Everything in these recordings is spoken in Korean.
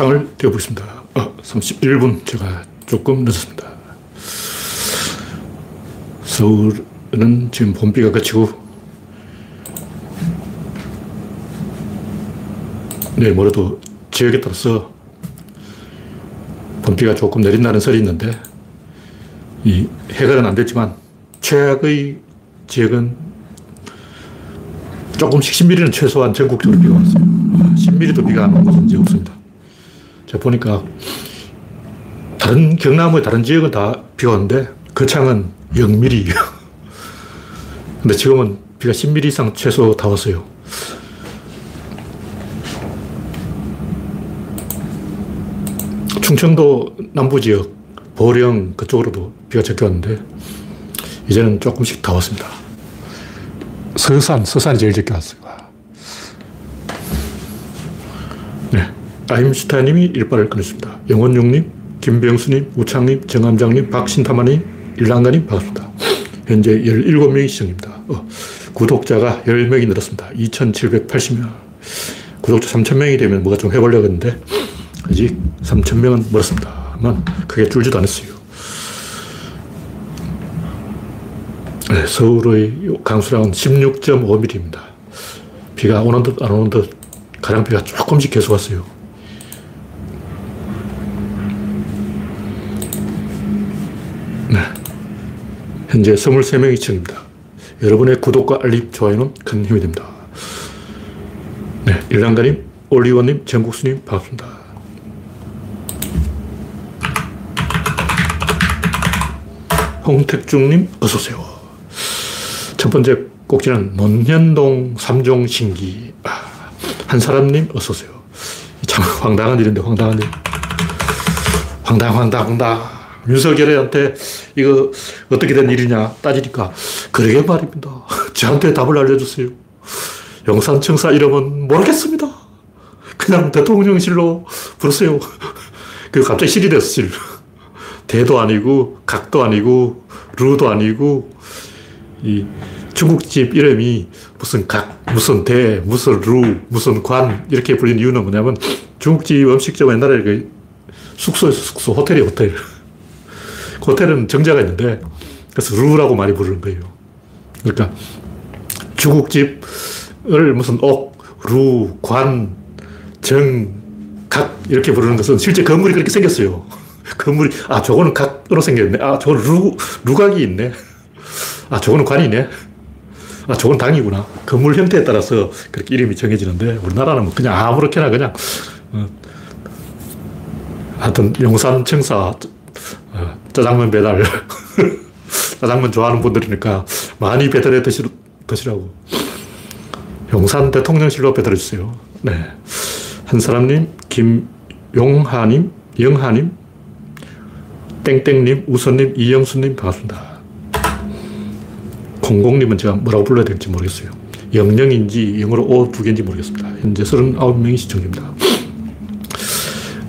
창을 띄워보겠습니다. 어, 31분 제가 조금 늦었습니다. 서울은 지금 봄비가 그치고 내일 모레도 지역에 따라서 봄비가 조금 내린다는 설이 있는데 이 해결은 안 됐지만 최악의 지역은 조금씩 10mm는 최소한 전국적으로 비가 왔어요. 10mm도 비가 안온 곳은 이제 없습니다. 제가 보니까 다른 경남의 다른 지역은 다 비가 오는데 거창은 0mm. 근데 지금은 비가 10mm 이상 최소 다 왔어요. 충청도 남부 지역, 보령 그쪽으로도 비가 적게 왔는데 이제는 조금씩 다 왔습니다. 서산, 서산이 제일 적게 왔어요. 네. 아임슈타님이 일발을 끊었습니다. 영원용님, 김병수님, 우창님, 정함장님, 박신타마님, 일랑가님 반갑습니다. 현재 17명이 시청입니다. 어, 구독자가 10명이 늘었습니다. 2,780명. 구독자 3,000명이 되면 뭐가 좀 해보려고 했는데 아직 3,000명은 멀었습니다만 크게 줄지도 않았어요. 네, 서울의 강수량은 16.5mm입니다. 비가 오는 듯 안 오는 듯 가량비가 조금씩 계속 왔어요. 현재 23명이 시청입니다. 여러분의 구독과 알림, 좋아요는 큰 힘이 됩니다. 네. 일랑가님, 올리원님, 정국수님, 반갑습니다. 홍택중님, 어서오세요. 첫 번째 꼭지는 논현동 3종 신기. 아, 한 사람님, 어서오세요. 참 황당한 일인데, 황당한 일. 황당, 황당, 황당. 윤석열한테 이거 어떻게 된 일이냐 따지니까, 그러게 말입니다. 저한테 답을 알려주세요. 용산청사 이름은 모르겠습니다. 그냥 대통령실로 부르세요. 그 갑자기 실이 됐어, 실. 대도 아니고, 각도 아니고, 루도 아니고, 이 중국집 이름이 무슨 각, 무슨 대, 무슨 루, 무슨 관, 이렇게 불리는 이유는 뭐냐면 중국집 음식점 옛날에 그 숙소에서 숙소, 호텔이 호텔. 그 호텔은 정자가 있는데, 그래서 루라고 많이 부르는 거예요. 그러니까 중국집을 무슨 옥, 루, 관, 정, 각, 이렇게 부르는 것은 실제 건물이 그렇게 생겼어요. 건물이, 아, 저거는 각으로 생겼네. 아, 저거는 루, 루각이 있네. 아, 저거는 관이네. 아, 저건 당이구나. 건물 형태에 따라서 그렇게 이름이 정해지는데, 우리나라는 뭐 그냥 아무렇게나 그냥, 어, 하여튼 용산 청사, 어, 짜장면 배달. 짜장면 좋아하는 분들이니까 많이 배달해 드시, 드시라고. 용산 대통령실로 배달해 주세요. 네. 한 사람님, 김용하님, 영하님, 땡땡님, 우선님, 이영수님, 반갑습니다. 공공님은 제가 뭐라고 불러야 될지 모르겠어요. 영영인지 영어로 오두 개인지 모르겠습니다. 현재 39명이 시청 중입니다.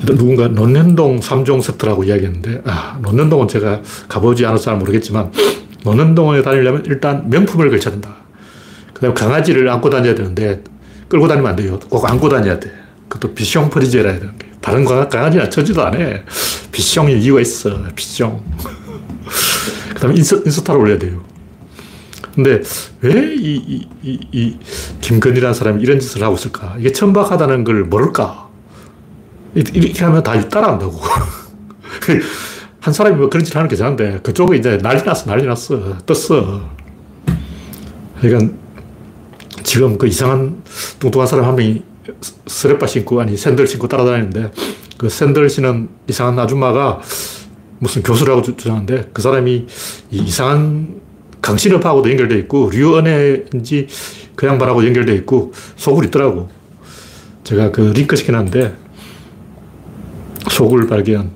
누군가 논현동 3종 세트라고 이야기했는데, 아, 논현동은 제가 가보지 잘 모르겠지만, 논현동에 다니려면 일단 명품을 걸쳐야 된다. 그 다음에 강아지를 안고 다녀야 되는데, 끌고 다니면 안 돼요. 꼭 안고 다녀야 돼. 그것도 비숑 프리즈라 해야 되는 게. 다른 강아지는 쳐주지도 안 해. 비숑이 이유가 있어. 비숑. 그 다음에 인스, 인스타를 올려야 돼요. 근데 왜 이, 이, 이, 이 김건희라는 사람이 이런 짓을 하고 있을까? 이게 천박하다는 걸 모를까? 이렇게 하면 다 따라한다고. 한 사람이 뭐 그런 짓 하는 게 괜찮은데, 그쪽에 이제 난리 났어, 난리 났어. 떴어. 그러니까 지금 그 이상한 뚱뚱한 사람 한 명이 스레빠 신고, 아니, 샌들 신고 따라다니는데, 그 샌들 신은 이상한 아줌마가 무슨 교수라고 주장하는데, 그 사람이 이상한 강신업하고도 연결되어 있고, 류은혜인지 그 양반하고 연결되어 있고, 속을 있더라고. 제가 그 링크 시켜놨는데, 속을 발견.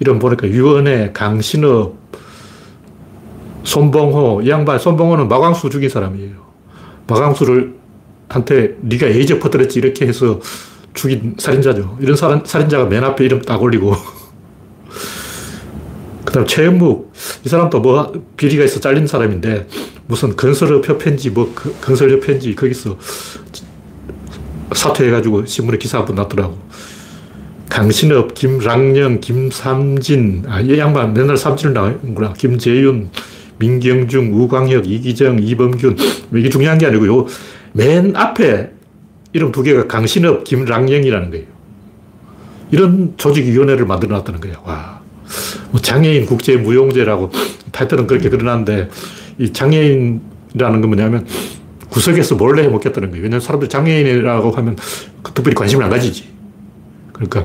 이름 보니까 유은혜, 강신업, 손봉호, 이 양반, 손봉호는 마광수 죽인 사람이에요. 마광수를 한테 네가 에이저 퍼뜨렸지 이렇게 해서 죽인 살인자죠. 이런 살인, 살인자가 맨 앞에 이름 딱 올리고 그 다음 최영묵 이 사람도 뭐 비리가 있어 잘린 사람인데 무슨 건설업 협회인지 뭐그 건설협회인지 거기서 사퇴해가지고 신문에 기사 한 번 났더라고. 강신업, 김랑영, 김삼진, 아, 이 양반 맨날 삼진을 나오는구나. 김재윤, 민경중, 우광혁, 이기정, 이범균. 이게 중요한 게 아니고요. 맨 앞에 이름 두 개가 강신업, 김랑영이라는 거예요. 이런 조직위원회를 만들어 놨다는 거예요. 와. 뭐 장애인 국제 무용제라고 타이틀은 그렇게 그려놨는데 이 장애인이라는 건 뭐냐면 구석에서 몰래 해먹겠다는 거예요. 왜냐면 사람들 장애인이라고 하면 그 특별히 관심을 안 가지지. 그러니까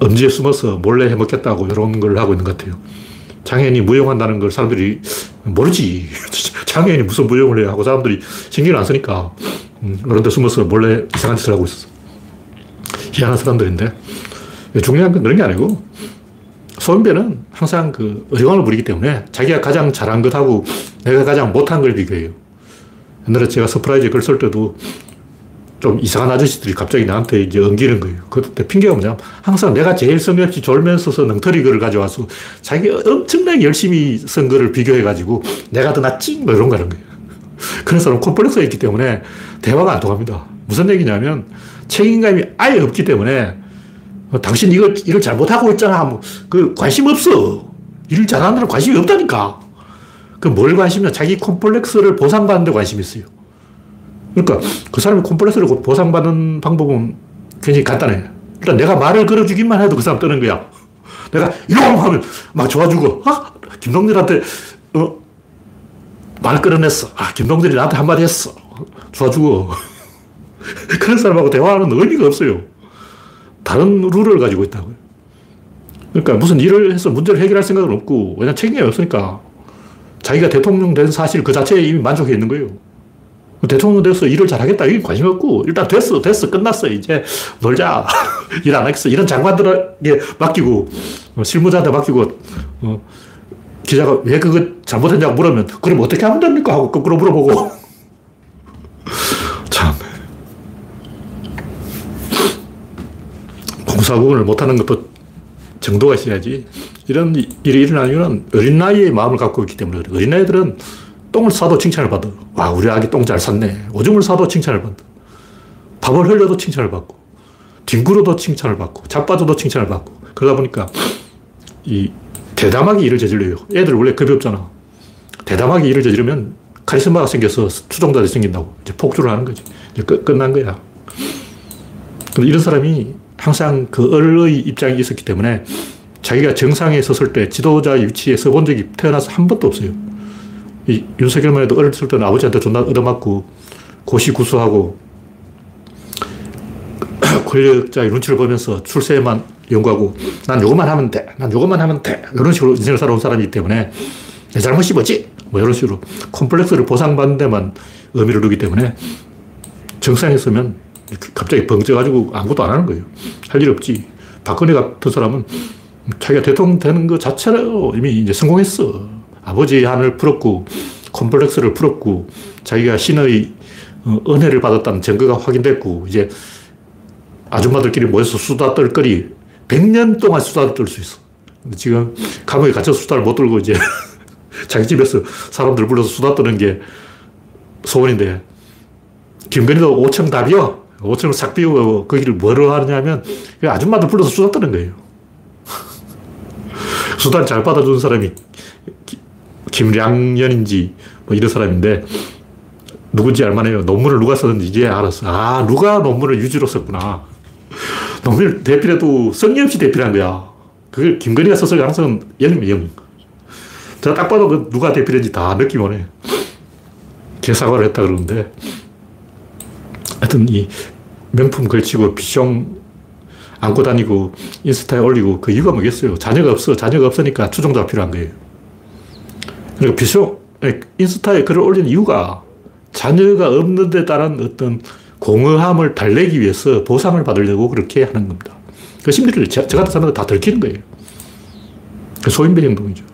엄지에 숨어서 몰래 해먹겠다고 이런 걸 하고 있는 것 같아요. 장애인이 무용한다는 걸 사람들이 모르지. 장애인이 무슨 무용을 해 하고 사람들이 신경을 안 쓰니까 음, 그런 데 숨어서 몰래 이상한 짓을 하고 있었어. 희한한 사람들인데 중요한 건 그런 게 아니고 소인배는 항상 그 의리광을 부리기 때문에 자기가 가장 잘한 것하고 내가 가장 못한 걸 비교해요. 옛날에 제가 서프라이즈 글 쓸 때도 좀 이상한 아저씨들이 갑자기 나한테 이제 엉기는 거예요. 그때 핑계가 뭐냐면 항상 내가 제일 성의 없이 졸면서 쓴 엉터리 글을 가져와서 자기가 엄청나게 열심히 쓴 글을 비교해가지고 내가 더 낫지? 뭐 이런 거 하는 거예요. 그래서 콤플렉스가 있기 때문에 대화가 안 통합니다. 무슨 얘기냐면 책임감이 아예 없기 때문에 당신 이걸, 이걸 잘못하고 있잖아. 뭐, 그 관심 없어. 일 잘하는 데는 관심이 없다니까. 그 뭘 관심이냐. 자기 콤플렉스를 보상받는 데 관심이 있어요. 그러니까 그 사람이 콤플렉스를 보상받는 방법은 굉장히 간단해. 일단 내가 말을 걸어주기만 해도 그 사람 뜨는 거야. 내가 이놈 하면 막 좋아주고, 아, 김동렬한테, 어, 말 끌어냈어. 아, 김동렬이 나한테 한마디 했어. 좋아주고. 그런 사람하고 대화하는 의미가 없어요. 다른 룰을 가지고 있다고요. 그러니까 무슨 일을 해서 문제를 해결할 생각은 없고, 왜냐 책임이 없으니까. 자기가 대통령 된 사실 그 자체에 이미 만족해 있는 거예요. 대통령 돼서 일을 잘하겠다. 이게 관심 없고, 일단 됐어, 됐어, 끝났어. 이제 놀자. 일 안 하겠어. 이런 장관들에게 맡기고, 어, 실무자한테 맡기고, 어, 기자가 왜 그거 잘못했냐고 물으면, 그럼 어떻게 하면 됩니까? 하고 거꾸로 물어보고. 참. 공사 구분을 못하는 것도 정도가 있어야지. 이런 일이 일어나는 이유는 어린 나이에 마음을 갖고 있기 때문에 그래. 어린아이들은 똥을 싸도 칭찬을 받아. 와, 우리 아기 똥 잘 쌌네. 오줌을 싸도 칭찬을 받아. 밥을 흘려도 칭찬을 받고, 뒹굴어도 칭찬을 받고, 자빠져도 칭찬을 받고. 그러다 보니까 이 대담하게 일을 저질러요. 애들 원래 겁이 없잖아. 대담하게 일을 저지르면 카리스마가 생겨서 추종자들이 생긴다고. 이제 폭주를 하는 거지. 이제 끝, 끝난 거야. 근데 이런 사람이 항상 그 을의 입장이 있었기 때문에 자기가 정상에 섰을 때 지도자 위치에 서본 적이 태어나서 한 번도 없어요. 이 윤석열만 해도 어렸을 때는 아버지한테 존나 얻어맞고 고시구수하고 권력자의 눈치를 보면서 출세만 연구하고 난 요것만 하면 돼. 난 요것만 하면 돼. 이런 식으로 인생을 살아온 사람이기 때문에 내 잘못이 뭐지? 뭐 이런 식으로 콤플렉스를 보상받는 데만 의미를 두기 때문에 정상에 서면 갑자기 벙쪄가지고 아무것도 안 하는 거예요. 할 일 없지. 박근혜 같은 사람은 자기가 대통령 되는 것 자체로 이미 이제 성공했어. 아버지의 한을 풀었고, 콤플렉스를 풀었고, 자기가 신의 어, 은혜를 받았다는 증거가 확인됐고, 이제 아줌마들끼리 모여서 수다 떨 거리 100년 동안 수다를 떨 수 있어. 지금 감옥에 갇혀서 수다를 못 떨고 이제 자기 집에서 사람들 불러서 수다 떠는 게 소원인데, 김건희도 5층 다 비워. 5층을 싹 비우고 거기를 뭐로 하느냐면 아줌마들 불러서 수다 떠는 거예요. 수다를 잘 받아주는 사람이 김량연인지 뭐 이런 사람인데 누군지 알만해요. 논문을 누가 썼는지 이제 알았어. 아, 누가 논문을 유지로 썼구나. 논문을 대필해도 성의 없이 대필한 거야. 그걸 김건희가 썼을 가능성은 0이면 0. 제가 딱 봐도 그 누가 대필했는지 다 느낌 오네. 개사과를 했다 그러는데 하여튼 이 명품 걸치고 비숑 안고 다니고 인스타에 올리고 그 이유가 뭐겠어요? 자녀가 없어. 자녀가 없으니까 추종자가 필요한 거예요. 그러니까 비숑, 인스타에 글을 올리는 이유가 자녀가 없는 데 따른 어떤 공허함을 달래기 위해서 보상을 받으려고 그렇게 하는 겁니다. 그 심리를 저, 저 같은 사람은 다 들키는 거예요. 그 소인배 행동이죠.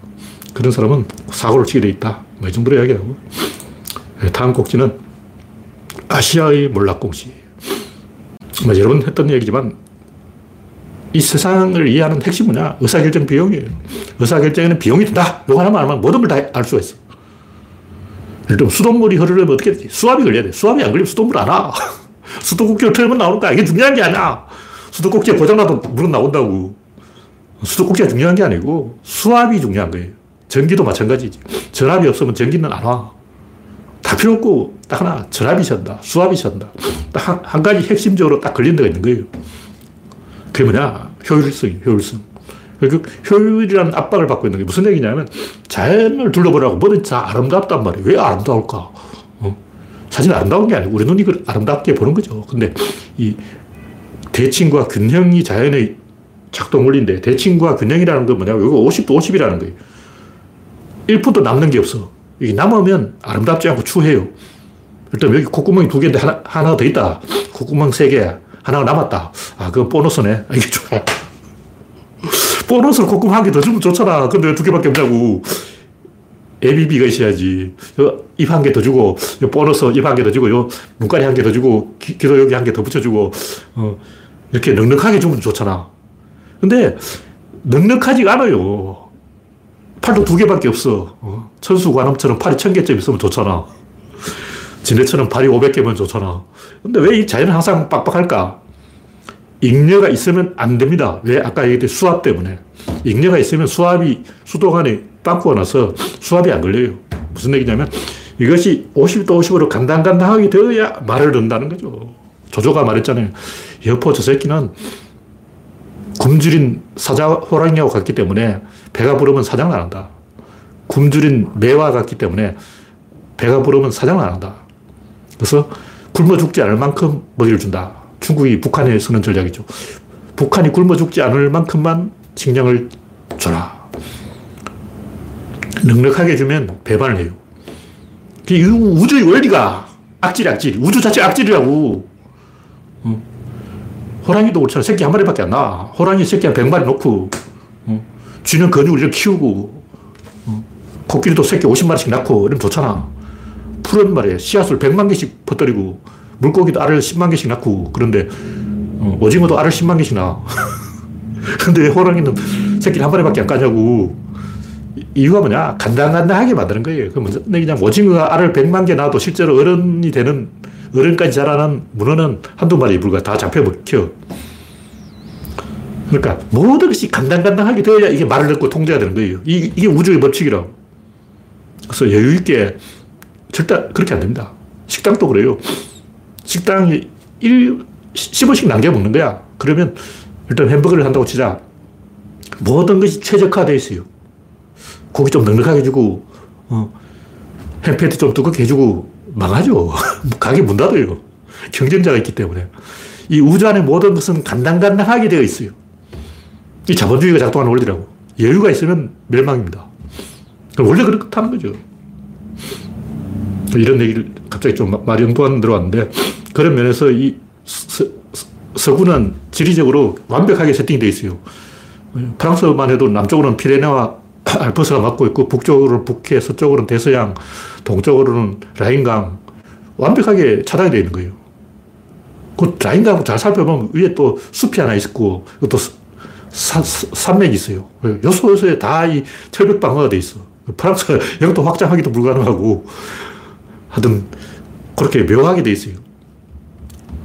그런 사람은 사고를 치게 돼 있다. 뭐이 정도로 이야기하고. 네, 다음 꼭지는 아시아의 몰락공시. 뭐 여러 번 했던 얘기지만 이 세상을 이해하는 핵심은 뭐냐? 의사결정 비용이에요. 의사결정에는 비용이 든다. 이거 하나만 알면 모든 걸 다 알 수가 있어. 예를 수돗물이 흐르려면 어떻게 되지? 수압이 걸려야 돼. 수압이 안 걸리면 수돗물 안 와. 수도국교 틀면 나오는 거야. 이게 중요한 게 아니야. 수도꼭지에 고장나도 물은 나온다고. 수도꼭지가 중요한 게 아니고 수압이 중요한 거예요. 전기도 마찬가지지. 전압이 없으면 전기는 안 와. 다 필요 없고 딱 하나 전압이 션다. 수압이 션다. 딱 한, 한 가지 핵심적으로 딱 걸린 데가 있는 거예요. 그게 뭐냐? 효율성이 효율성. 그 효율이라는 압박을 받고 있는 게 무슨 얘기냐면 자연을 둘러보라고 뭐든 다 아름답단 말이에요. 왜 아름다울까? 어? 사실 아름다운 게 아니고 우리 눈이 그 아름답게 보는 거죠. 근데 이 대칭과 균형이 자연의 작동 원리인데 대칭과 균형이라는 건 뭐냐면 이거 50도 50이라는 거예요. 1푼도 남는 게 없어. 이게 남으면 아름답지 않고 추해요. 일단 여기 콧구멍이 두 개인데 하나, 하나 더 있다. 콧구멍 세 개. 하나가 남았다. 아, 그건 보너스네. 아, 이게 좋아. 보너스를 콧구멍 한개더 주면 좋잖아. 근데 두 개밖에 없냐고. ABB가 있어야지. 입 한 개 더 주고, 보너스 입 한 개 더 주고, 요 눈가리 한 개 더 주고, 기, 도 여기 한 개 더 붙여주고, 어, 이렇게 넉넉하게 주면 좋잖아. 근데 넉넉하지가 않아요. 팔도 두 개밖에 없어. 어? 천수관음처럼 팔이 천 개쯤 있으면 좋잖아. 지네처럼 팔이 오백 개면 좋잖아. 근데 왜 이 자연은 항상 빡빡할까? 잉여가 있으면 안 됩니다. 왜? 아까 얘기했듯이 수압 때문에. 잉여가 있으면 수압이 수도관에 빵꾸가 나서 수압이 안 걸려요. 무슨 얘기냐면 이것이 50도 50으로 간당간당하게 되어야 말을 듣는다는 거죠. 조조가 말했잖아요. 여포 저 새끼는 굶주린 사자 호랑이하고 같기 때문에 배가 부르면 사장을 안 한다. 굶주린 매와 같기 때문에 배가 부르면 사장을 안 한다. 그래서 굶어 죽지 않을 만큼 먹이를 준다. 중국이 북한에 쓰는 전략이죠. 북한이 굶어 죽지 않을 만큼만 식량을 줘라. 넉넉하게 주면 배반을 해요. 우주의 원리가 악질, 악질. 우주 자체 악질이라고. 호랑이도 그렇잖아. 새끼 한 마리밖에 안 나. 호랑이 새끼 한 100마리 놓고, 어? 쥐는 근육을 키우고, 어? 코끼리도 새끼 50마리씩 낳고, 이러면 좋잖아. 풀은 말이야. 씨앗을 100만 개씩 퍼뜨리고, 물고기도 알을 10만 개씩 낳고, 그런데, 어, 오징어도 알을 10만 개씩 낳아. 근데 왜 호랑이는 새끼 한 마리밖에 안 까냐고. 이유가 뭐냐? 간당간당하게 만드는 거예요. 그 무슨 얘기냐면, 오징어가 알을 100만 개 낳아도 실제로 어른이 되는 어른까지 자라는 문어는 한두 마리 불과 다 잡혀 먹혀. 그러니까 모든 것이 간당간당하게 되어야 이게 말을 듣고 통제가 되는 거예요. 이, 이게 우주의 법칙이라. 그래서 여유있게 절대 그렇게 안 됩니다. 식당도 그래요. 식당이 1, 10원씩 남겨 먹는 거야. 그러면 일단 햄버거를 한다고 치자. 모든 것이 최적화되어 있어요. 고기 좀 넉넉하게 주고, 어, 햄패티 좀 두껍게 해주고, 망하죠. 가게 문 닫아요. 경쟁자가 있기 때문에. 이 우주 안의 모든 것은 간당간당하게 되어 있어요. 이 자본주의가 작동하는 원리라고. 여유가 있으면 멸망입니다. 원래 그렇다는 거죠. 이런 얘기를 갑자기 좀 엉뚱한 들어왔는데 그런 면에서 이 서, 서구는 지리적으로 완벽하게 세팅되어 있어요. 프랑스만 해도 남쪽으로는 피레네와 알프스가 막고 있고 북쪽으로는 북해, 서쪽으로는 대서양, 동쪽으로는 라인강 완벽하게 차단이 되어 있는 거예요. 그 라인강 잘 살펴보면 위에 또 숲이 하나 있고 또 산맥이 있어요. 요소 요소에 다 이 철벽 방어가 돼 있어. 프랑스가 영토 확장하기도 불가능하고 하여튼 그렇게 묘하게 돼 있어요.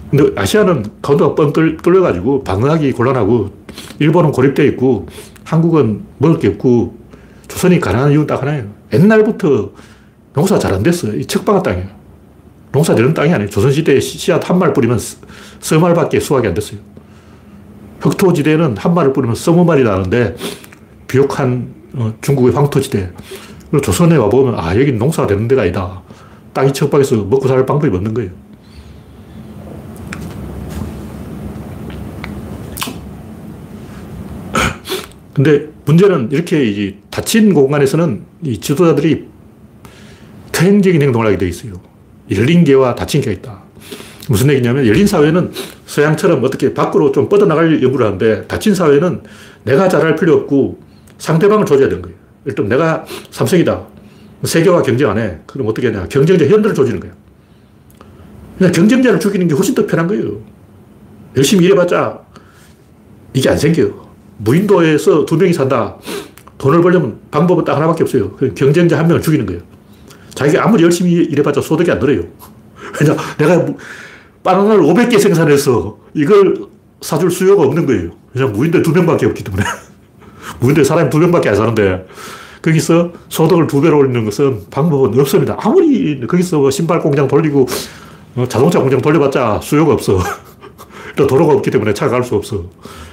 근데 아시아는 가운데가 뻥 뚫려가지고 방어하기 곤란하고 일본은 고립되어 있고 한국은 먹을 게 없고 조선이 가난한 이유는 딱 하나예요. 옛날부터 농사 잘 안 됐어요. 이 척방한 땅이에요. 농사 되는 땅이 아니에요. 조선시대에 씨앗 한 말 뿌리면 서말밖에 수확이 안 됐어요. 흑토지대는 한 말을 뿌리면 서무 말이 나는데 비옥한 어, 중국의 황토지대. 그리고 조선에 와보면 아, 여기 농사가 되는 데가 아니다. 땅이 척박해서 먹고 살 방법이 없는 거예요. 근데 문제는 이렇게 이제 닫힌 공간에서는 이 지도자들이 퇴행적인 행동을 하게 되어 있어요. 열린 개와 닫힌 개가 있다. 무슨 얘기냐면 열린 사회는 서양처럼 어떻게 밖으로 좀 뻗어나갈 연구를 하는데 닫힌 사회는 내가 잘할 필요 없고 상대방을 조져야 되는 거예요. 일단 내가 삼성이다. 세계와 경쟁 안 해. 그럼 어떻게 하냐. 경쟁자 현들을 조지는 거야. 그냥 경쟁자를 죽이는 게 훨씬 더 편한 거예요. 열심히 일해봤자 이게 안 생겨요. 무인도에서 두 명이 산다. 돈을 벌려면 방법은 딱 하나밖에 없어요. 경쟁자 한 명을 죽이는 거예요. 자기가 아무리 열심히 일해봤자 소득이 안 늘어요. 왜냐, 내가 바나나를 500개 생산해서 이걸 사줄 수요가 없는 거예요. 왜냐면 무인대 두 명밖에 없기 때문에. 무인대 사람이 두 명밖에 안 사는데 거기서 소득을 두 배로 올리는 것은 방법은 없습니다. 아무리 거기서 뭐 신발 공장 돌리고 어, 자동차 공장 돌려봤자 수요가 없어. 또 도로가 없기 때문에 차가 갈 수 없어.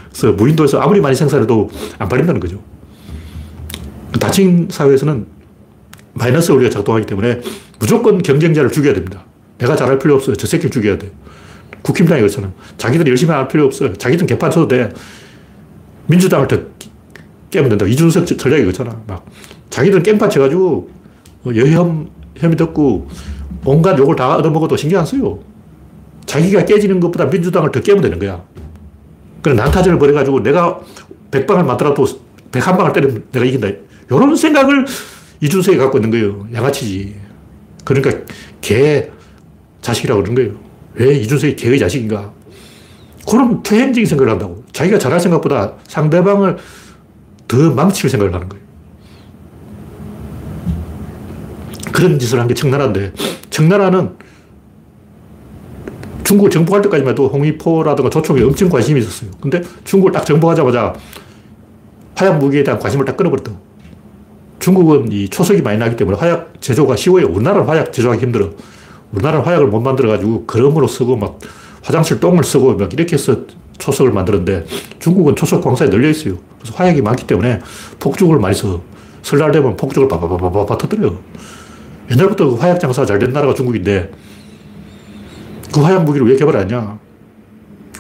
그래서 무인도에서 아무리 많이 생산해도 안 팔린다는 거죠. 다친 사회에서는 마이너스 원리가 작동하기 때문에 무조건 경쟁자를 죽여야 됩니다. 내가 잘할 필요 없어요. 저 새끼를 죽여야 돼. 국힘당이 그렇잖아. 자기들이 열심히 할 필요 없어요. 자기들은 개판 쳐도 돼. 민주당을 더 깨면 된다. 이준석 전략이 그렇잖아. 막 자기들은 깽판 쳐가지고 뭐 여혐, 혐의 듣고 온갖 욕을 다 얻어먹어도 신경 안 써요. 자기가 깨지는 것보다 민주당을 더 깨면 되는 거야. 그래, 난타전을 벌여가지고 내가 백방을 맞더라도 백한 방을 때리면 내가 이긴다. 이런 생각을 이준석이 갖고 있는 거예요. 양아치지. 그러니까 개 자식이라고 그러는 거예요. 왜 이준석이 개의 자식인가? 그런 퇴행적인 생각을 한다고. 자기가 잘할 생각보다 상대방을 더 망칠 생각을 하는 거예요. 그런 짓을 한 게 청나라인데, 청나라는 중국을 정복할 때까지만 해도 홍위포라든가 조총에 엄청 관심이 있었어요. 근데 중국을 딱 정복하자마자 화약 무기에 대한 관심을 딱 끊어버렸다. 중국은 이 초석이 많이 나기 때문에 화약 제조가 쉬워요. 우리나라는 화약 제조하기 힘들어. 우리나라는 화약을 못 만들어가지고 그럼으로 쓰고 막 화장실 똥을 쓰고 막 이렇게 해서 초석을 만드는데 중국은 초석 광사에 널려 있어요. 그래서 화약이 많기 때문에 폭죽을 많이 써. 설날 되면 폭죽을 바바바바바 터뜨려요. 옛날부터 그 화약 장사가 잘된 나라가 중국인데 그 화약 무기를 왜 개발 안 했냐?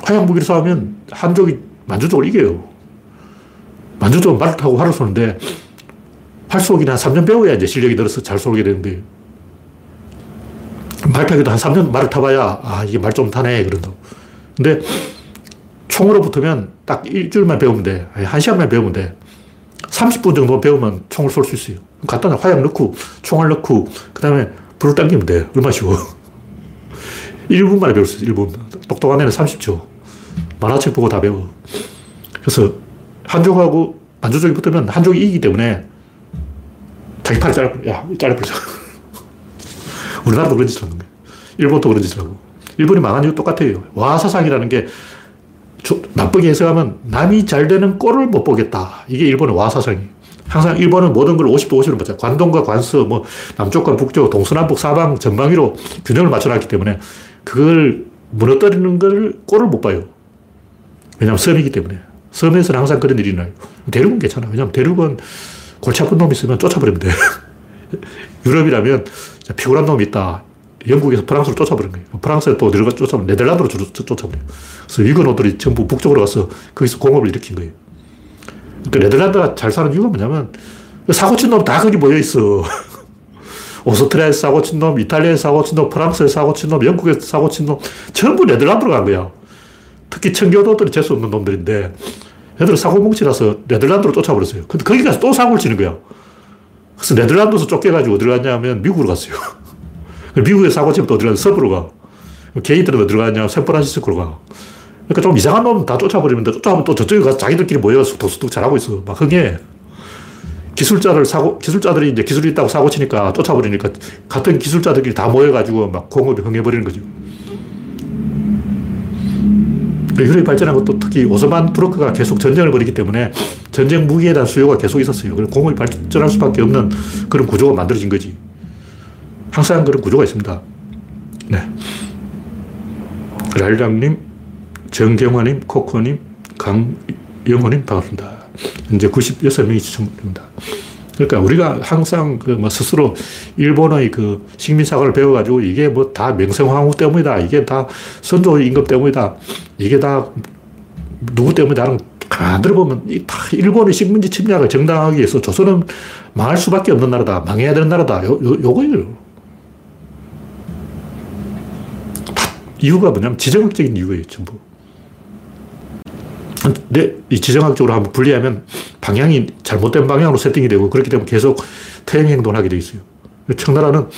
화약 무기를 싸우면 한족이 만주족을 이겨요. 만주족은 말을 타고 활을 쏘는데 활 쏘기는 한 3년 배워야 이제 실력이 늘어서 잘 쏘게 되는 거예요. 말 타기도 한 3년 말을 타봐야 아 이게 말 좀 타네 그런다고. 근데 총으로 붙으면 딱 일주일만 배우면 돼. 한 시간만 배우면 돼. 30분 정도 배우면 총을 쏠 수 있어요. 간단한 화약 넣고 총알 넣고 그 다음에 불을 당기면 돼. 얼마 쉬워. 1분 만에 배울 수 있어, 1분. 똑똑한 애는 30초. 만화책 보고 다 배워. 그래서 한족하고 만주족이 붙으면 한족이 이기기 때문에 자기 팔을 잘라, 야, 잘라버리자. 우리나라도 그런 짓을 하는 거예요. 일본도 그런 짓을 하고. 일본이 망한 이유 똑같아요. 와사상이라는 게 나쁘게 해석하면 남이 잘 되는 꼴을 못 보겠다. 이게 일본의 와사상이에요. 항상 일본은 모든 걸 50도 50으로 맞춰. 관동과 관서, 뭐, 남쪽과 북쪽, 동서남북, 사방, 전방위로 균형을 맞춰놨기 때문에 그걸 무너뜨리는 걸 꼴을 못 봐요. 왜냐하면 섬이기 때문에. 섬에서는 항상 그런 일이 나요. 대륙은 괜찮아. 왜냐하면 대륙은 골치 아픈 놈이 있으면 쫓아버리면 돼. 유럽이라면 피곤한 놈이 있다. 영국에서 프랑스로 쫓아버린 거예요. 프랑스에 또 내려가 쫓아버려. 네덜란드로 쫓아버려요. 그래서 위건호들이 전부 북쪽으로 가서 거기서 공업을 일으킨 거예요. 그러니까 네덜란드가 잘 사는 이유가 뭐냐면 사고친 놈 다 거기 모여 있어. 오스트리아에 사고 친 놈, 이탈리아에 사고 친 놈, 프랑스에 사고 친 놈, 영국에 사고 친 놈, 전부 네덜란드로 간 거야. 특히 청교도들이 재수 없는 놈들인데, 애들 사고 뭉치라서 네덜란드로 쫓아버렸어요. 근데 거기 가서 또 사고를 치는 거야. 그래서 네덜란드에서 쫓겨가지고 어디로 갔냐면 미국으로 갔어요. 미국에 사고 치면 또 가? 서부로 가. 게이들은 어디로 가냐? 샌프란시스코로 가. 그러니까 좀 이상한 놈 다 쫓아버리면 쫓아오면 또 저쪽에 가서 자기들끼리 모여서 도수둑 잘하고 있어. 막 흥해. 기술자를 사고, 기술자들이 이제 기술이 있다고 사고 치니까 쫓아버리니까 같은 기술자들끼리 다 모여가지고 막 공업이 흥해버리는 거죠. 유럽이 발전한 것도 특히 오스만 투르크가 계속 전쟁을 벌이기 때문에 전쟁 무기에 대한 수요가 계속 있었어요. 그래서 공업이 발전할 수밖에 없는 그런 구조가 만들어진 거지. 항상 그런 구조가 있습니다. 네. 랄랑님, 정경화님, 코코님, 강영호님 반갑습니다. 현재 96명이 시청됩니다. 그러니까 우리가 항상 그 뭐 스스로 일본의 그 식민사관을 배워가지고 이게 뭐 다 명성황후 때문이다. 이게 다 선조 임금 때문이다. 이게 다 누구 때문이다. 가만 들어보면 다 일본의 식민지 침략을 정당하기 위해서 조선은 망할 수밖에 없는 나라다. 망해야 되는 나라다. 요, 요, 요거예요. 이유가 뭐냐면 지정학적인 이유예요, 전부. 근데 이 지정학적으로 한번 분리하면 방향이 잘못된 방향으로 세팅이 되고 그렇기 때문에 계속 퇴행 행동을 하게 돼 있어요. 청나라는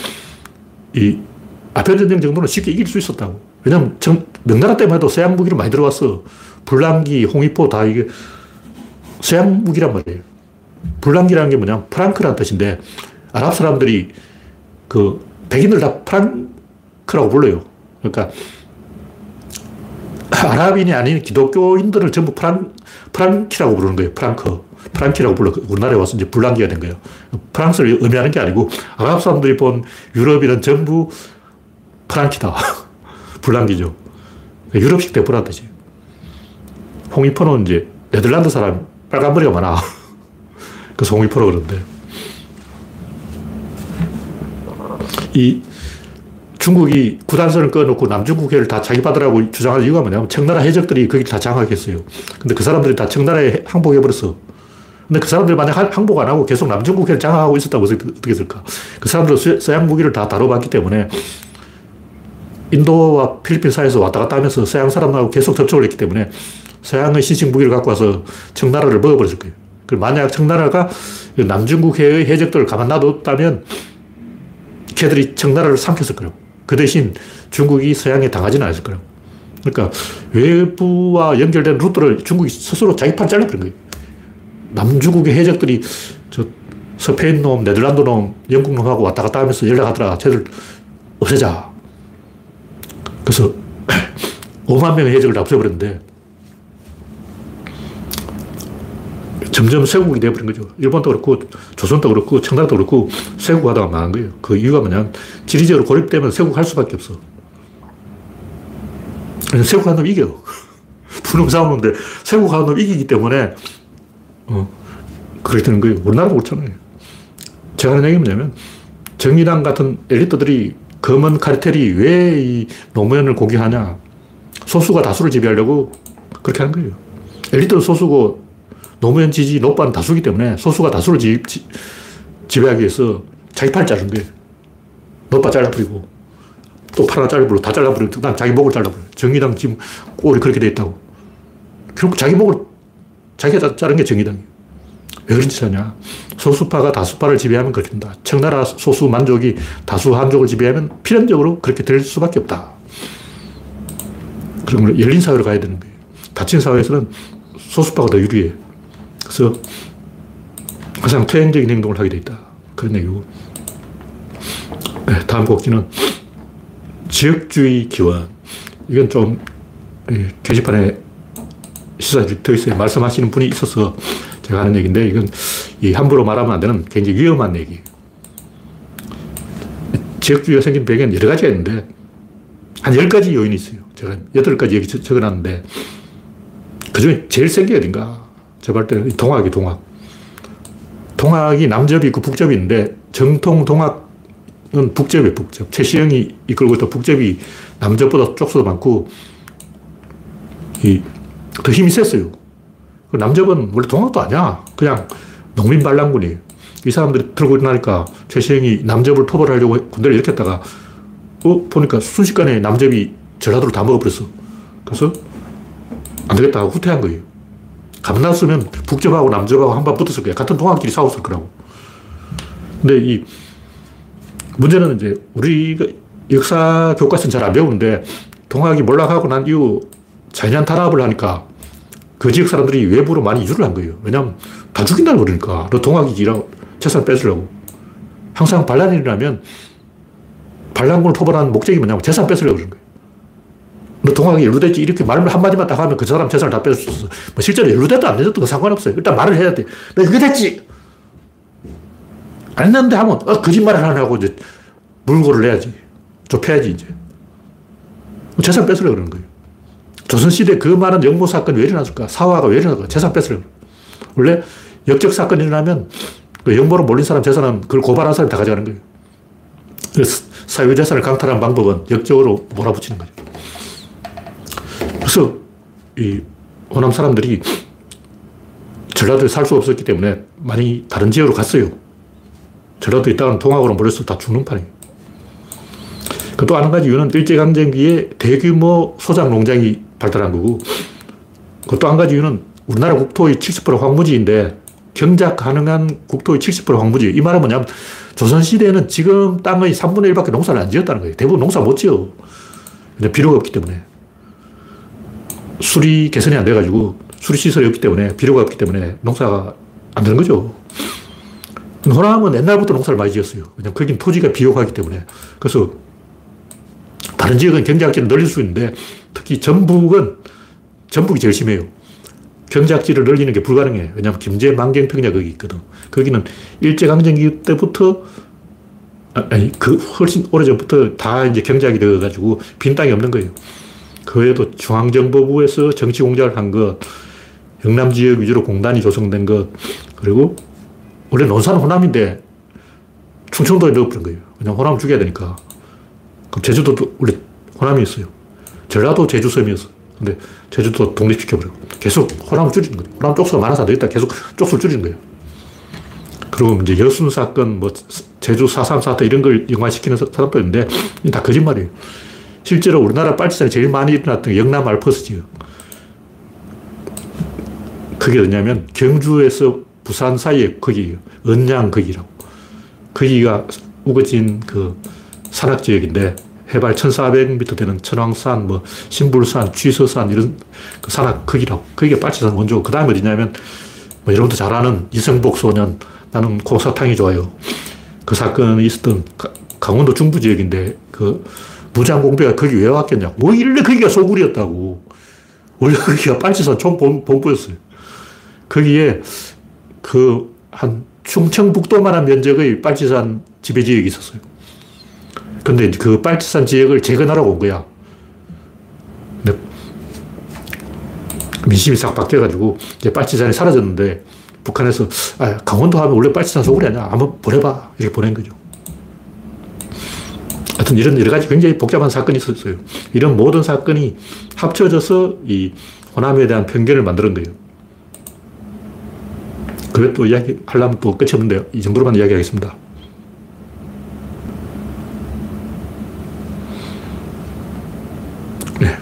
이 아편 전쟁 정도는 쉽게 이길 수 있었다고. 왜냐면 정, 명나라 때만 해도 서양 무기를 많이 들어왔어. 불랑기, 홍위포 다 이게 서양 무기란 말이에요. 불랑기라는 게 뭐냐면 프랑크라는 뜻인데 아랍 사람들이 그 백인들 다 프랑크라고 불러요. 그러니까 아랍인이 아닌 기독교인들을 전부 프랑, 프랑키라고 부르는 거예요. 프랑크. 프랑키라고 불러. 우리나라에 와서 이제 불란기가 된 거예요. 프랑스를 의미하는 게 아니고 아랍 사람들이 본 유럽인은 전부 프랑키다. 불란기죠. 유럽식 대포라듯이. 홍익포는 이제 네덜란드 사람 빨간 머리가 많아. 그래서 홍익포로 그러는데. 이 중국이 구단선을 꺼놓고 남중국해를 다 자기 받으라고 주장할 이유가 뭐냐면 청나라 해적들이 거기 다 장악했어요. 근데 그 사람들이 다 청나라에 항복해버렸어. 근데 그 사람들이 만약 항복 안 하고 계속 남중국해를 장악하고 있었다고 어떻게 했을까? 그 사람들은 서양 무기를 다 다뤄봤기 때문에 인도와 필리핀 사이에서 왔다 갔다 하면서 서양 사람하고 계속 접촉을 했기 때문에 서양의 신식 무기를 갖고 와서 청나라를 먹어버렸을 거예요. 만약 청나라가 남중국해의 해적들을 가만 놔뒀다면 걔들이 청나라를 삼켰을 거라고. 그 대신 중국이 서양에 당하지는 않았을 거라고. 그러니까 외부와 연결된 루트를 중국이 스스로 자기 판 잘라버린 거예요. 남중국의 해적들이 저 스페인 놈, 네덜란드 놈, 영국 놈하고 왔다 갔다 하면서 연락하더라. 쟤들 없애자. 그래서 5만 명의 해적을 다 없애버렸는데 점점 쇠국이 되어버린 거죠. 일본도 그렇고, 조선도 그렇고, 청나라도 그렇고, 쇠국 하다가 망한 거예요. 그 이유가 뭐냐면, 지리적으로 고립되면 쇠국 할 수밖에 없어. 쇠국 하는 놈 이겨. 두놈 싸우는데, 쇠국 하는 놈 이기기 때문에, 어, 그렇게 되는 거예요. 우리나라도 그렇잖아요. 제가 하는 얘기 뭐냐면, 정의당 같은 엘리트들이 검은 카르텔이 왜 이 노무현을 공격하냐. 소수가 다수를 지배하려고 그렇게 하는 거예요. 엘리트는 소수고 노무현 지지 높아는 다수기 때문에 소수가 다수를 지, 지, 지배하기 위해서 자기 팔 자른 거예요. 높아 잘라버리고 또 팔 하나 잘라버리고 다 잘라버리고 그다음 자기 목을 잘라버려요. 정의당 지금 꼴이 그렇게 돼 있다고. 결국 자기 목을 자기가 자른 게 정의당이에요. 왜 그런 짓 하냐. 소수파가 다수파를 지배하면 그렇게 된다. 청나라 소수 만족이 다수 한족을 지배하면 필연적으로 그렇게 될 수밖에 없다. 그런 열린 사회로 가야 되는 거예요. 닫힌 사회에서는 소수파가 더 유리해. 그래서 가장 퇴행적인 행동을 하게 돼 있다. 그런 얘기고. 네, 다음 곡지는 지역주의 기원. 이건 좀 게시판에 시사지 더 있어요. 말씀하시는 분이 있어서 제가 하는 얘기인데 이건 이 함부로 말하면 안 되는 굉장히 위험한 얘기. 지역주의가 생긴 배경은 여러 가지가 있는데 한 10가지 요인이 있어요. 제가 8가지 얘기 적어놨는데 그 중에 제일 센 게 어딘가? 제가 볼 때는 동학이 동학. 동학이 남접이 있고 북접이 있는데 정통 동학은 북접이에요, 북접. 최시영이 이끌고 있던 북접이 남접보다 쪽수도 많고 이, 더 힘이 셌어요. 그 남접은 원래 동학도 아니야. 그냥 농민 반란군이에요. 이 사람들이 들고 일어나니까 최시영이 남접을 토벌하려고 군대를 일으켰다가 어? 보니까 순식간에 남접이 전라도를 다 먹어버렸어. 그래서 안 되겠다 후퇴한 거예요. 가만놨으면 북접하고 남접하고 한번 붙었을 거야. 같은 동학끼리 싸웠을 거라고. 근데 이 문제는 이제 우리가 역사 교과서는 잘 안 배우는데 동학이 몰락하고 난 이후 자연 탄압을 하니까 그 지역 사람들이 외부로 많이 이주를 한 거예요. 왜냐면 다 죽인다는 그러니까. 너 동학이지라고 재산 뺏으려고. 항상 반란이 일어나면 반란군을 토벌하는 목적이 뭐냐면 재산 뺏으려고 그러는 거예요. 너 동학이 연루됐지? 이렇게 말 한마디만 딱 하면 그 사람 재산을 다 있어. 뭐 실제로 연루됐다 안 됐다 상관없어요. 일단 말을 해야 돼. 너 그게 됐지? 안 했는데 하면, 어, 거짓말을 하냐고 이제 물고를 내야지. 좁혀야지, 이제. 재산 뺏으려고 그러는 거예요. 조선시대 그 많은 영모 사건이 왜 일어났을까? 사화가 왜 일어났을까? 재산 뺏으려고. 원래 역적 사건이 일어나면 그 영모로 몰린 사람 재산은 그걸 고발한 사람이 다 가져가는 거예요. 그래서 사유재산을 강탈하는 방법은 역적으로 몰아붙이는 거죠. 그래서 이 호남 사람들이 전라도에 살 수 없었기 때문에 많이 다른 지역으로 갔어요. 전라도에 있다가는 동학으로 몰려서 다 죽는 판이에요. 그또한 가지 이유는 일제강점기에 대규모 소장 농장이 발달한 거고, 그또한 가지 이유는 우리나라 국토의 70% 황무지인데 경작 가능한 국토의 70% 황무지. 이 말은 뭐냐면 조선시대에는 지금 땅의 3분의 1밖에 농사를 안 지었다는 거예요. 대부분 농사 못 지어. 근데 비료가 없기 때문에. 수리 개선이 안 돼가지고 수리 시설이 없기 때문에 비료가 없기 때문에 농사가 안 되는 거죠. 호남은 옛날부터 농사를 많이 지었어요. 왜냐면 거긴 토지가 비옥하기 때문에. 그래서 다른 지역은 경제학지를 늘릴 수 있는데 특히 전북은 전북이 제일 심해요. 경작지를 늘리는 게 불가능해. 왜냐하면 김제 만경평야 거기 있거든. 거기는 일제강점기 때부터 아, 아니, 그 훨씬 오래전부터 다 이제 경작이 되어가지고 빈 땅이 없는 거예요. 그 외에도 중앙정보부에서 정치 공작을 한 것, 영남 지역 위주로 공단이 조성된 것, 그리고 원래 논산 호남인데 충청도에 넣어버린 거예요. 그냥 호남 죽여야 되니까. 그럼 제주도도 원래 호남이 있어요. 전라도 제주섬이었어. 근데 제주도 독립시켜버리고 계속 호남을 줄이는 거예요. 호남 쪽수가 많아서 안 되겠다. 계속 쪽수를 줄이는 거예요. 그리고 이제 여순 사건, 뭐 제주 4.3 사태 이런 걸 영화시키는 사람도 있는데 다 거짓말이에요. 실제로 우리나라 빨치산이 제일 많이 일어났던 게 영남 알퍼스 지역. 그게 어냐면 경주에서 부산 사이에 거기 은양 거기라고. 거기가 우거진 그 산악 지역인데 해발 1400m 되는 천왕산, 뭐 신불산, 쥐서산 이런 그 산악 거기라고. 거기가 빨치산 원조고 그 다음에 어디냐면 뭐 여러분도 잘 아는 이성복 소년 나는 콩사탕이 좋아요. 그 사건이 있었던 강원도 중부 지역인데 그 무장 공비가 거기 왜 왔겠냐. 원래 거기가 소굴이었다고. 원래 거기가 빨치산 총 본부였어요. 거기에 그 한 충청북도만한 면적의 빨치산 지배 지역이 있었어요. 근데 그 빨치산 지역을 재건하러 온 거야. 민심이 싹 바뀌어가지고 이제 빨치산이 사라졌는데 북한에서 아, 강원도 하면 원래 빨치산 소굴이 아니야. 한번 보내봐. 이렇게 보낸 거죠. 하여튼 이런 여러 가지 굉장히 복잡한 사건이 있었어요. 이런 모든 사건이 합쳐져서 이 호남에 대한 편견을 만드는 거예요. 그래 또 이야기 하려면 또 끝이 없는데요. 이 정도로만 이야기하겠습니다. 네.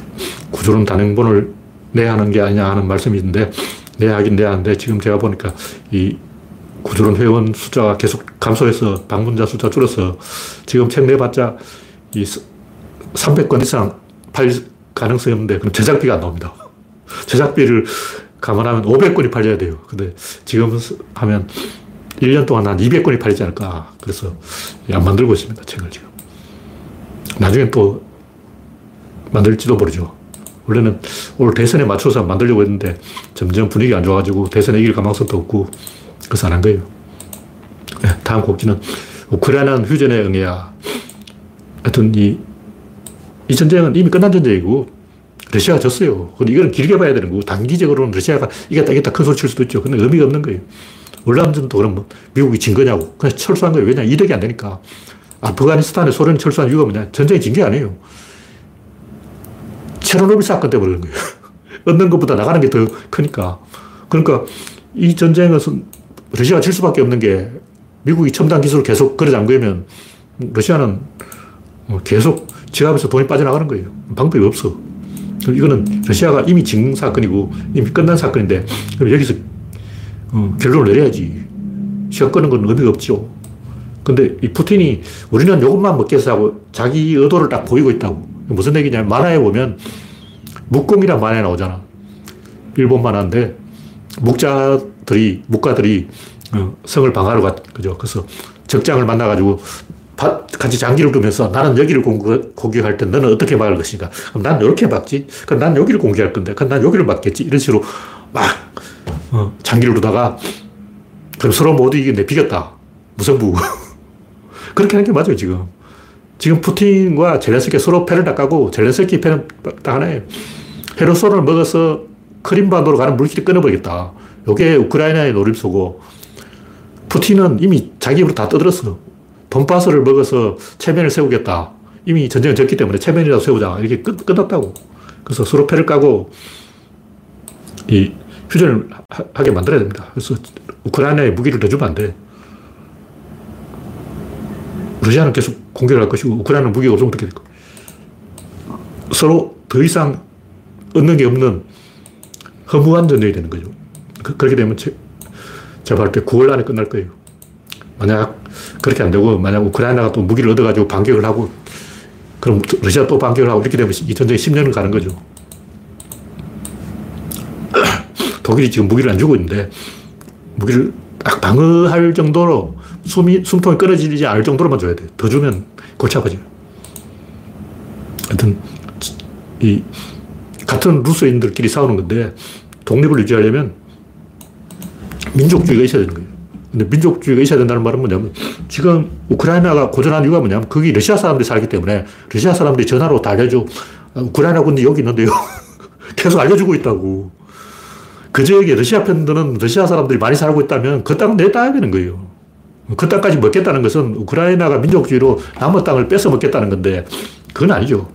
구조론 단행본을 내야 하는 게 아니냐 하는 말씀이 있는데, 내야 하긴 내야 하는데, 지금 제가 보니까 이 구조론 회원 숫자가 계속 감소해서 방문자 숫자 줄어서 지금 책 내봤자 이 300권 이상 팔 가능성이 없는데 그럼 제작비가 안 나옵니다. 제작비를 감안하면 500권이 팔려야 돼요. 근데 지금 하면 1년 동안 한 200권이 팔리지 않을까. 그래서 안 만들고 있습니다. 책을 지금. 나중에 또 만들지도 모르죠. 원래는 오늘 대선에 맞춰서 만들려고 했는데 점점 분위기 안 좋아가지고 대선에 이길 가망성도 없고 그래서 안 한 거예요. 네, 다음 곡지는 우크라이나는 휴전에 응해야. 하여튼 이, 이 전쟁은 이미 끝난 전쟁이고 러시아가 졌어요. 근데 이거는 길게 봐야 되는 거고 단기적으로는 러시아가 이겼다 이겼다 큰 소리 칠 수도 있죠. 근데 의미가 없는 거예요. 월남전도 그럼 뭐 미국이 진 거냐고. 그냥 철수한 거예요. 왜냐 이득이 안 되니까. 아프가니스탄에 소련이 철수한 이유가 뭐냐. 전쟁이 진 게 아니에요. 체르노빌 사건 때문에 그런 거예요. 얻는 것보다 나가는 게 더 크니까. 그러니까 이 전쟁은 러시아가 질 수밖에 없는 게 미국이 첨단 기술을 계속 걸어 잠그면 러시아는 뭐 계속 지갑에서 돈이 빠져나가는 거예요. 방법이 없어. 이거는 러시아가 이미 진 사건이고 이미 끝난 사건인데 그럼 여기서 어, 결론을 내려야지. 시간 끄는 건 의미가 없죠. 근데 이 푸틴이 우리는 이것만 먹겠어 하고 자기 의도를 딱 보이고 있다고. 무슨 얘기냐면 만화에 보면 묵공이란 만화에 나오잖아. 일본 만화인데 묵자 들이, 묵가들이 어, 성을 방하러 갔, 그죠. 그래서 적장을 만나가지고 같이 장기를 두면서 나는 여기를 공격할 때 너는 어떻게 막을 것인가. 그럼 난 이렇게 막지. 그럼 난 여기를 공격할 건데. 그럼 난 여기를 막겠지. 이런 식으로 막 어, 장기를 두다가 그럼 서로 모두 이겼네. 비겼다. 무승부. 그렇게 하는 게 맞아요, 지금. 지금 푸틴과 젤렌스키 서로 패를 닦아고 젤렌스키 패는 딱 하나예요. 헤르손을 먹어서 크림반도로 가는 물길을 끊어버리겠다. 이게 우크라이나의 노림수고 푸틴은 이미 자기 입으로 다 떠들었어. 돈바스를 먹어서 체면을 세우겠다. 이미 전쟁을 졌기 때문에 체면이라도 세우자. 이렇게 끝, 끝났다고. 그래서 서로 패를 까고 이 휴전을 하 게 만들어야 됩니다. 그래서 우크라이나에 무기를 더 주면 안 돼. 러시아는 계속 공격을 할 것이고 우크라이나는 무기가 없으면 어떻게 될까? 서로 더 이상 얻는 게 없는 허무한 전쟁이 되는 거죠. 그, 렇게 되면 제, 제가 볼 때 9월 안에 끝날 거예요. 만약 그렇게 안 되고 만약 우크라이나가 또 무기를 얻어가지고 반격을 하고 그럼 러시아 또 반격을 하고 이렇게 되면 이 전쟁이 10년을 가는 거죠. 독일이 지금 무기를 안 주고 있는데 무기를 딱 방어할 정도로 숨이, 숨통이 끊어지지 않을 정도로만 줘야 돼. 더 주면 골치 아파져요. 하여튼, 이 같은 루스인들끼리 싸우는 건데 독립을 유지하려면 민족주의가 있어야 되는 거예요. 근데 민족주의가 있어야 된다는 말은 뭐냐면 지금 우크라이나가 고전한 이유가 뭐냐면 거기 러시아 사람들이 살기 때문에 러시아 사람들이 전화로 다 알려줘. 아, 우크라이나 군이 여기 있는데요. 계속 알려주고 있다고. 그 지역에 러시아 편들은 러시아 사람들이 많이 살고 있다면 그 땅은 내 따야 되는 거예요. 그 땅까지 먹겠다는 것은 우크라이나가 민족주의로 남의 땅을 뺏어 먹겠다는 건데 그건 아니죠.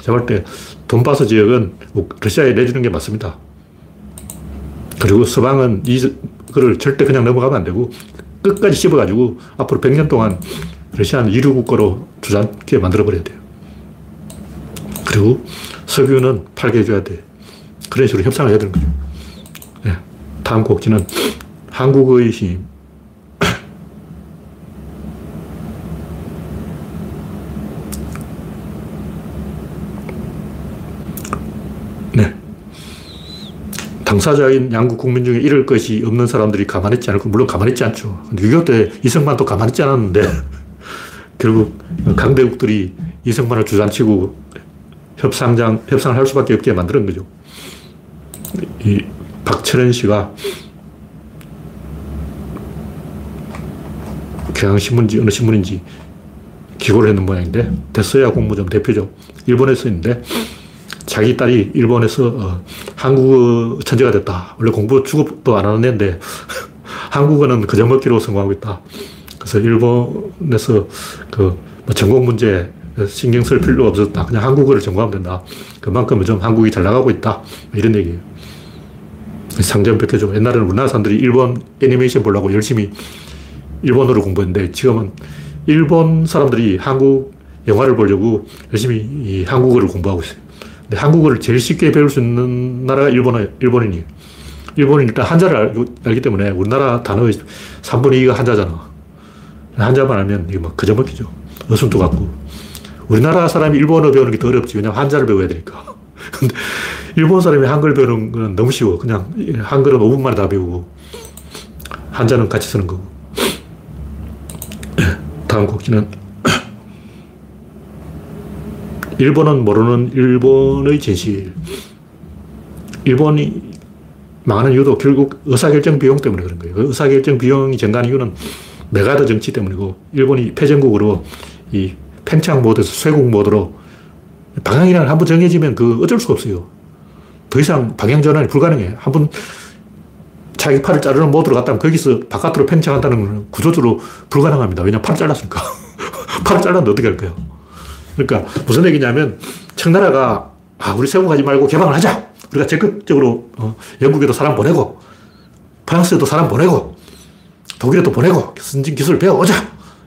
제가 볼때 돈바스 지역은 러시아에 내주는 게 맞습니다. 그리고 서방은 이 거를 절대 그냥 넘어가면 안 되고 끝까지 씹어가지고 앞으로 100년 동안 러시아는 이류 국가로 주장하게 만들어버려야 돼요. 그리고 석유는 팔게 해줘야 돼. 그런 식으로 협상을 해야 되는 거죠. 네. 다음 곡지는 한국의 힘. 당사자인 양국 국민 중에 이럴 것이 없는 사람들이 가만히 있지 않고, 물론 가만히 있지 않죠. 6.25때 이승만도 가만히 있지 않았는데, 결국 강대국들이 이승만을 주장치고 협상장, 협상을 할 수밖에 없게 만드는 거죠. 이 박철현 씨가 경향신문지 어느 신문인지 기고를 했는 모양인데, 데스야 공모점 대표죠. 일본에 서 있는데, 자기 딸이 일본에서 어, 한국어 천재가 됐다. 원래 공부 취급도 안 하는 애인데 한국어는 그저 먹기로 성공하고 있다. 그래서 일본에서 그 뭐 전공 문제 신경 쓸 필요가 없었다. 그냥 한국어를 전공하면 된다. 그만큼 좀 한국이 잘 나가고 있다. 뭐 이런 얘기예요. 상점 벗겨줘. 옛날에는 우리나라 사람들이 일본 애니메이션 보려고 열심히 일본어를 공부했는데 지금은 일본 사람들이 한국 영화를 보려고 열심히 한국어를 공부하고 있어요. 한국어를 제일 쉽게 배울 수 있는 나라가 일본어, 일본인이에요. 일본은 일단 한자를 알, 알기 때문에 우리나라 단어의 3분의 2가 한자잖아. 한자만 알면 이게 막 그저 먹기죠. 어순도 같고. 우리나라 사람이 일본어 배우는 게 더 어렵지. 왜냐면 한자를 배워야 되니까. 근데 일본 사람이 한글 배우는 건 너무 쉬워. 그냥 한글은 5분 만에 다 배우고. 한자는 같이 쓰는 거고. 다음 꼭지는 일본은 모르는 일본의 진실. 일본이 망하는 이유도 결국 의사결정 비용 때문에 그런 거예요. 그 의사결정 비용이 증가한 이유는 메가드 정치 때문이고, 일본이 패전국으로 이 팽창 모드에서 쇄국 모드로 방향이란 한번 정해지면 그 어쩔 수가 없어요. 더 이상 방향 전환이 불가능해. 한번 자기 팔을 자르는 모드로 갔다면 거기서 바깥으로 팽창한다는 건 구조적으로 불가능합니다. 왜냐면 팔을 잘랐으니까. 팔을 잘랐는데 어떻게 할까요? 그러니까 무슨 얘기냐면 청나라가 아, 우리 세국하지 말고 개방을 하자. 우리가 적극적으로 어, 영국에도 사람 보내고 프랑스에도 사람 보내고 독일에도 보내고 선진 기술을 배워오자.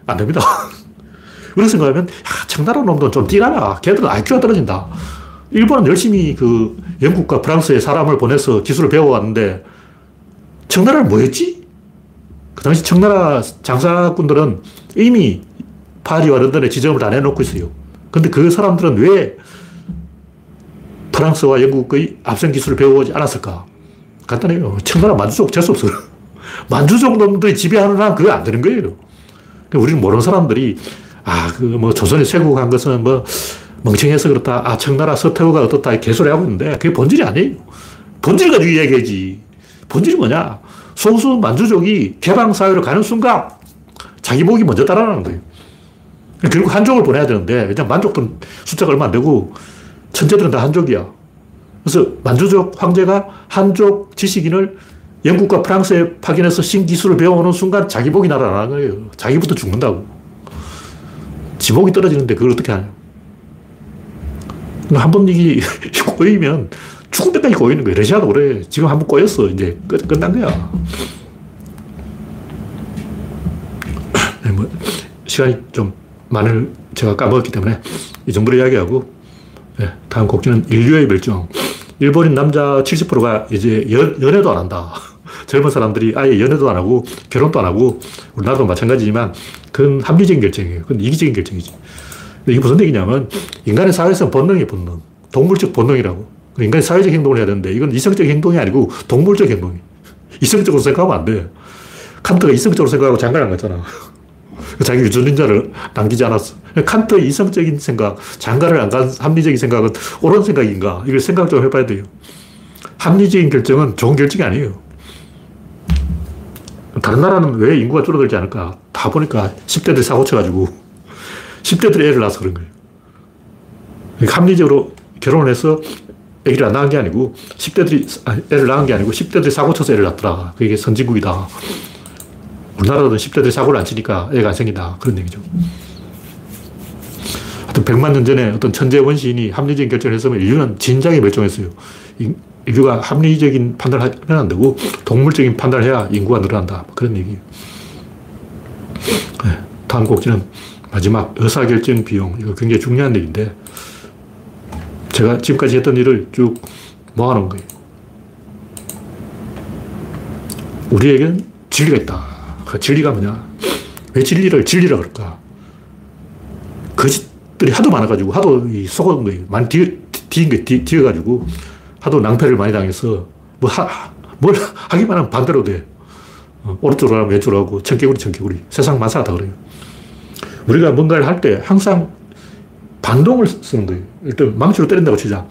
안 됩니다. 그런 생각하면 야, 청나라 놈들은 좀 뛰가라. 걔들은 IQ가 떨어진다. 일본은 열심히 그 영국과 프랑스에 사람을 보내서 기술을 배워왔는데 청나라는 뭐 했지? 그 당시 청나라 장사꾼들은 이미 파리와 런던에 지점을 다 내놓고 있어요. 근데 그 사람들은 왜 프랑스와 영국의 앞선 기술을 배워오지 않았을까? 간단해요. 청나라 만주족 재수 없어. 만주족 놈들이 지배하는 한 그거 안 되는 거예요. 우리는 모르는 사람들이 아, 그 뭐 조선이 쇄국한 것은 뭐 멍청해서 그렇다. 아, 청나라 서태후가 어떻다. 개소리 하고 있는데 그게 본질이 아니에요. 본질 가지고 이야기하지. 본질이 뭐냐? 소수 만주족이 개방사회로 가는 순간 자기 목이 먼저 따라가는 거예요. 결국 한족을 보내야 되는데, 왜냐면 만족들은 숫자가 얼마 안 되고, 천재들은 다 한족이야. 그래서 만주족 황제가 한족 지식인을 영국과 프랑스에 파견해서 신기술을 배워오는 순간 자기 복이 날아나는 거예요. 자기부터 죽는다고. 지목이 떨어지는데 그걸 어떻게 하냐. 한 번 이게 꼬이면 죽을 때까지 꼬이는 거예요. 러시아도 그래. 지금 한 번 꼬였어. 이제 끝, 끝난 거야. 네, 뭐, 시간이 좀 많을 제가 까먹었기 때문에 이 정도로 이야기하고 네, 다음 곡지는 인류의 멸종. 일본인 남자 70%가 이제 연, 연애도 안 한다. 젊은 사람들이 아예 연애도 안 하고 결혼도 안 하고 우리나라도 마찬가지지만 그건 합리적인 결정이에요. 그건 이기적인 결정이지. 이게 무슨 얘기냐면 인간의 사회성 본능이 본능. 동물적 본능이라고. 인간이 사회적 행동을 해야 되는데 이건 이성적 행동이 아니고 동물적 행동이. 이성적으로 생각하면 안 돼. 칸트가 이성적으로 생각하고 장가를 안 갔잖아. 자기 유전인자를 남기지 않았어. 칸트의 이성적인 생각, 장가를 안 간 합리적인 생각은 옳은 생각인가? 이걸 생각 좀 해봐야 돼요. 합리적인 결정은 좋은 결정이 아니에요. 다른 나라는 왜 인구가 줄어들지 않을까? 다 보니까 10대들이 사고 쳐가지고 10대들이 애를 낳아서 그런 거예요. 그러니까 합리적으로 결혼을 해서 애기를 안 낳은 게 아니고 10대들이 애를 낳은 게 아니고 10대들이 사고 쳐서 애를 낳더라. 그게 선진국이다. 우리나라도 10대들이 사고를 안 치니까 애가 안 생긴다. 그런 얘기죠. 하여튼 100만 년 전에 어떤 천재 원시인이 합리적인 결정을 했으면 인류는 진작에 멸종했어요. 인류가 합리적인 판단을 하면 안 되고 동물적인 판단을 해야 인구가 늘어난다. 그런 얘기예요. 네, 다음 곡지는 마지막 의사결정 비용. 이거 굉장히 중요한 얘기인데 제가 지금까지 했던 일을 쭉 모아놓은 거예요. 우리에겐 진리가 있다. 그 진리가 뭐냐? 왜 진리를 진리라 그럴까? 거짓들이 하도 많아가지고, 하도 속은 거예요. 많이 뒤, 뒤인 거예요. 뒤, 뒤어가지고, 하도 낭패를 많이 당해서, 뭐, 하, 뭘 하기만 하면 반대로 돼. 어, 오른쪽으로 하면 왼쪽으로 하고, 청개구리, 청개구리. 세상 만사가 다 그래요. 우리가 뭔가를 할 때 항상 반동을 쓰는 거예요. 일단 망치로 때린다고 치자.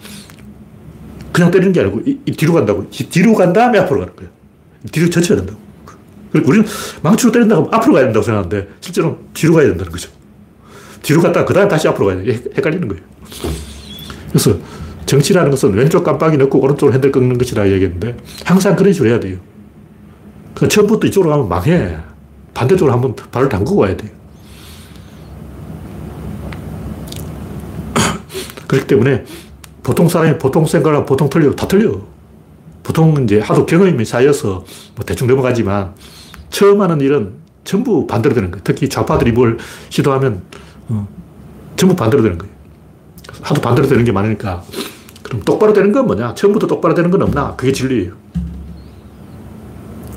그냥 때리는 게 아니고, 이, 이 뒤로 간다고. 뒤로 간 다음에 앞으로 가는 거예요. 뒤로 젖혀야 된다고. 그리고 우리는 망치로 때린다고 앞으로 가야 된다고 생각하는데, 실제로 뒤로 가야 된다는 거죠. 뒤로 갔다가 그 다음에 다시 앞으로 가야 돼. 헷갈리는 거예요. 그래서 정치라는 것은 왼쪽 깜빡이 넣고 오른쪽으로 핸들 꺾는 것이라 얘기했는데, 항상 그런 식으로 해야 돼요. 그 처음부터 이쪽으로 가면 망해. 반대쪽으로 한번 발을 담그고 와야 돼요. 그렇기 때문에 보통 사람이 보통 생각하고 보통 틀려. 다 틀려. 보통 이제 하도 경험이 쌓여서 뭐 대충 넘어가지만 처음 하는 일은 전부 반대로 되는 거예요. 특히 좌파들이 뭘 시도하면 어, 전부 반대로 되는 거예요. 하도 반대로 되는 게 많으니까 그럼 똑바로 되는 건 뭐냐? 처음부터 똑바로 되는 건 없나? 그게 진리예요.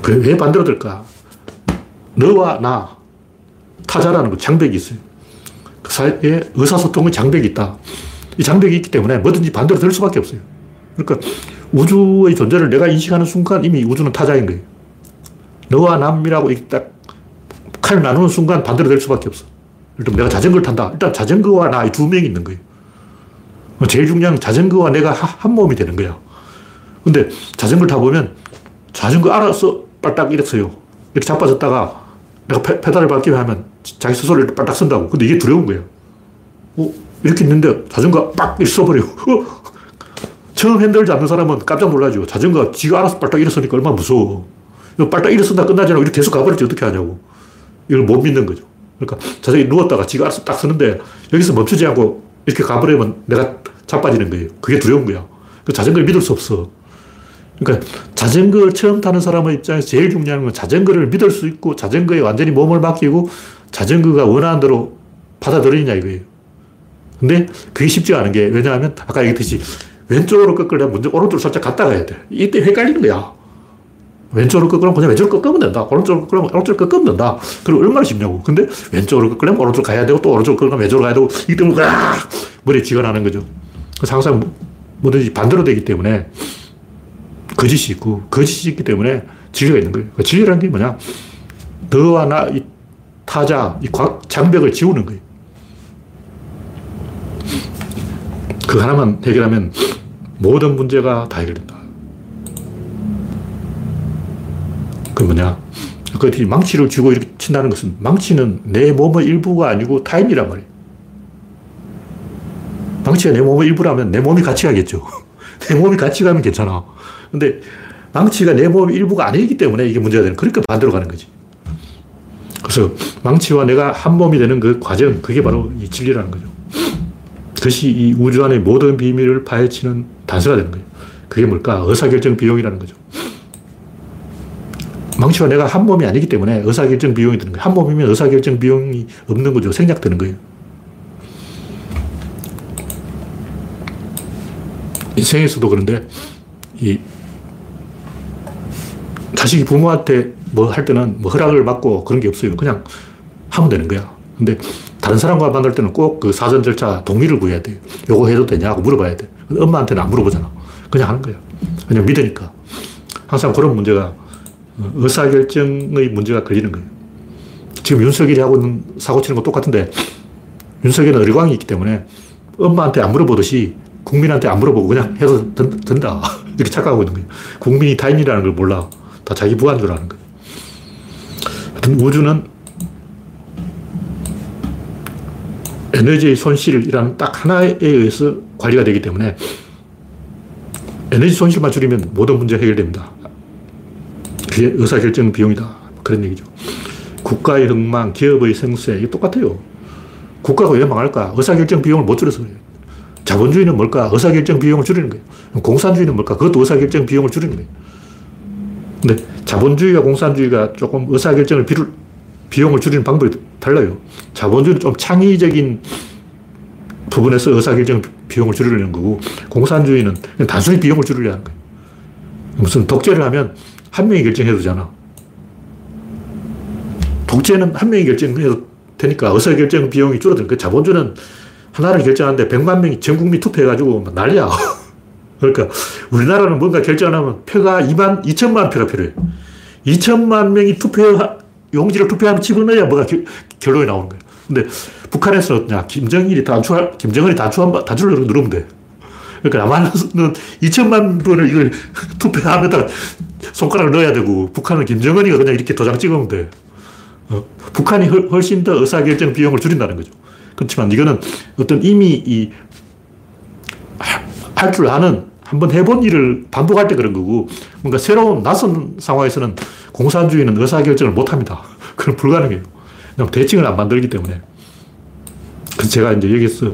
왜 반대로 될까? 너와 나, 타자라는 거, 장벽이 있어요. 그 사이에 의사소통의 장벽이 있다. 이 장벽이 있기 때문에 뭐든지 반대로 될 수밖에 없어요. 그러니까 우주의 존재를 내가 인식하는 순간 이미 우주는 타자인 거예요. 너와 남이라고 딱 칼을 나누는 순간 반대로 될 수밖에 없어. 일단 내가 자전거를 탄다. 일단 자전거와 나이두 명이 있는 거예요. 제일 중요한 건 자전거와 내가 한 몸이 되는 거야. 근데 자전거를 타보면 자전거 알아서 빨딱 이랬어요. 이렇게 자빠졌다가 내가 페, 페달을 밟기만 하면 자기 스스로를 빨딱 쓴다고. 근데 이게 두려운 거예요. 어, 이렇게 있는데 자전거 빡 있어버려. 어? 처음 핸들 잡는 사람은 깜짝 놀라죠. 자전거 지가 알아서 빨딱 일어서니까 얼마나 무서워. 빨딱 일어선다 않고 이렇게 계속 가버렸지 어떻게 하냐고. 이걸 못 믿는 거죠. 그러니까 자전거 누웠다가 지가 알아서 딱 서는데 여기서 멈추지 않고 이렇게 가버리면 내가 자빠지는 거예요. 그게 두려운 거야. 그 자전거를 믿을 수 없어. 그러니까 자전거 처음 타는 사람의 입장에서 제일 중요한 건 자전거를 믿을 수 있고 자전거에 완전히 몸을 맡기고 자전거가 원하는 대로 받아들이냐 이거예요. 근데 그게 쉽지가 않은 게 왜냐하면 아까 얘기했듯이 왼쪽으로 꺾으려면 먼저 오른쪽으로 살짝 갔다 가야 돼. 이때 헷갈리는 거야. 왼쪽으로 꺾으면 그냥 왼쪽으로 꺾으면 된다. 오른쪽으로 꺾으면 오른쪽으로 꺾으면 된다. 그럼 얼마나 쉽냐고. 근데 왼쪽으로 꺾으려면 오른쪽으로 가야 되고 또 오른쪽으로 꺾으면 왼쪽으로 가야 되고 이기 때문에 머리에 쥐가 나는 거죠. 그래서 항상 뭐든지 반대로 되기 때문에 거짓이 있고 거짓이 있기 때문에 진리가 있는 거예요. 진리라는 게 뭐냐? 너와 나, 이 타자, 이 장벽을 지우는 거예요. 그 하나만 해결하면 모든 문제가 다 해결된다. 그 뭐냐. 그 망치를 쥐고 이렇게 친다는 것은 망치는 내 몸의 일부가 아니고 타인이란 말이에요. 망치가 내 몸의 일부라면 내 몸이 같이 가겠죠. 내 몸이 같이 가면 괜찮아. 근데 망치가 내 몸의 일부가 아니기 때문에 이게 문제가 되는, 그러니까 반대로 가는 거지. 그래서 망치와 내가 한 몸이 되는 그 과정, 그게 바로 이 진리라는 거죠. 그것이 이 우주 안의 모든 비밀을 파헤치는 단서가 되는 거예요. 그게 뭘까? 의사결정 비용이라는 거죠. 망치와 내가 한 몸이 아니기 때문에 의사결정 비용이 드는 거예요. 한 몸이면 의사결정 비용이 없는 거죠. 생략되는 거예요. 인생에서도 그런데, 이, 자식이 부모한테 뭐 할 때는 뭐 허락을 받고 그런 게 없어요. 그냥 하면 되는 거야. 근데 다른 사람과 만날 때는 꼭 그 사전 절차 동의를 구해야 돼요. 요거 해도 되냐고 물어봐야 돼. 엄마한테는 안 물어보잖아. 그냥 하는 거야. 그냥 믿으니까. 항상 그런 문제가 어, 의사결정의 문제가 걸리는 거예요. 지금 윤석열이 하고 있는 사고 치는 거 똑같은데 윤석열은 어리광이 있기 때문에 엄마한테 안 물어보듯이 국민한테 안 물어보고 그냥 해서 든, 든다. 이렇게 착각하고 있는 거예요. 국민이 타인이라는 걸 몰라. 다 자기 부하인 줄 아는 거예요. 하여튼 우주는 에너지의 손실이라는 딱 하나에 의해서 관리가 되기 때문에 에너지 손실만 줄이면 모든 문제가 해결됩니다. 의사결정 비용이다. 그런 얘기죠. 국가의 흥망, 기업의 생세, 이게 똑같아요. 국가가 왜 망할까? 의사결정 비용을 못 줄여서 그래요. 자본주의는 뭘까? 의사결정 비용을 줄이는 거예요. 공산주의는 뭘까? 그것도 의사결정 비용을 줄이는 거예요. 근데 자본주의와 공산주의가 조금 의사결정을 비를, 비용을 줄이는 방법이 달라요. 자본주의는 좀 창의적인 부분에서 의사결정 비용을 줄이려는 거고, 공산주의는 단순히 비용을 줄이려는 거예요. 무슨 독재를 하면 한 명이 결정해도 되잖아. 독재는 한 명이 결정해도 되니까 의사결정 비용이 줄어드는 그 자본주의는 하나를 결정하는데 100만 명이 전 국민 투표해가지고 난리야. 그러니까 우리나라는 뭔가 결정하면 표가 2만, 2천만 표가 필요해. 2천만 명이 투표, 용지를 투표하면 집어넣어야 뭐가 겨, 결론이 나오는 거예요. 근데 북한에서는 어떠냐. 김정일이 단추, 김정은이 단추 단추를 누르면 돼. 그러니까 남한은 2천만 분을 이걸 투표하면 손가락을 넣어야 되고, 북한은 김정은이가 그냥 이렇게 도장 찍으면 돼. 어, 북한이 훨씬 더 의사결정 비용을 줄인다는 거죠. 그렇지만 이거는 어떤 이미 이, 할 줄 아는 한번 해본 일을 반복할 때 그런 거고 뭔가 새로운 낯선 상황에서는 공산주의는 의사결정을 못 합니다. 그건 불가능해요. 그냥 대칭을 안 만들기 때문에. 그래서 제가 이제 여기서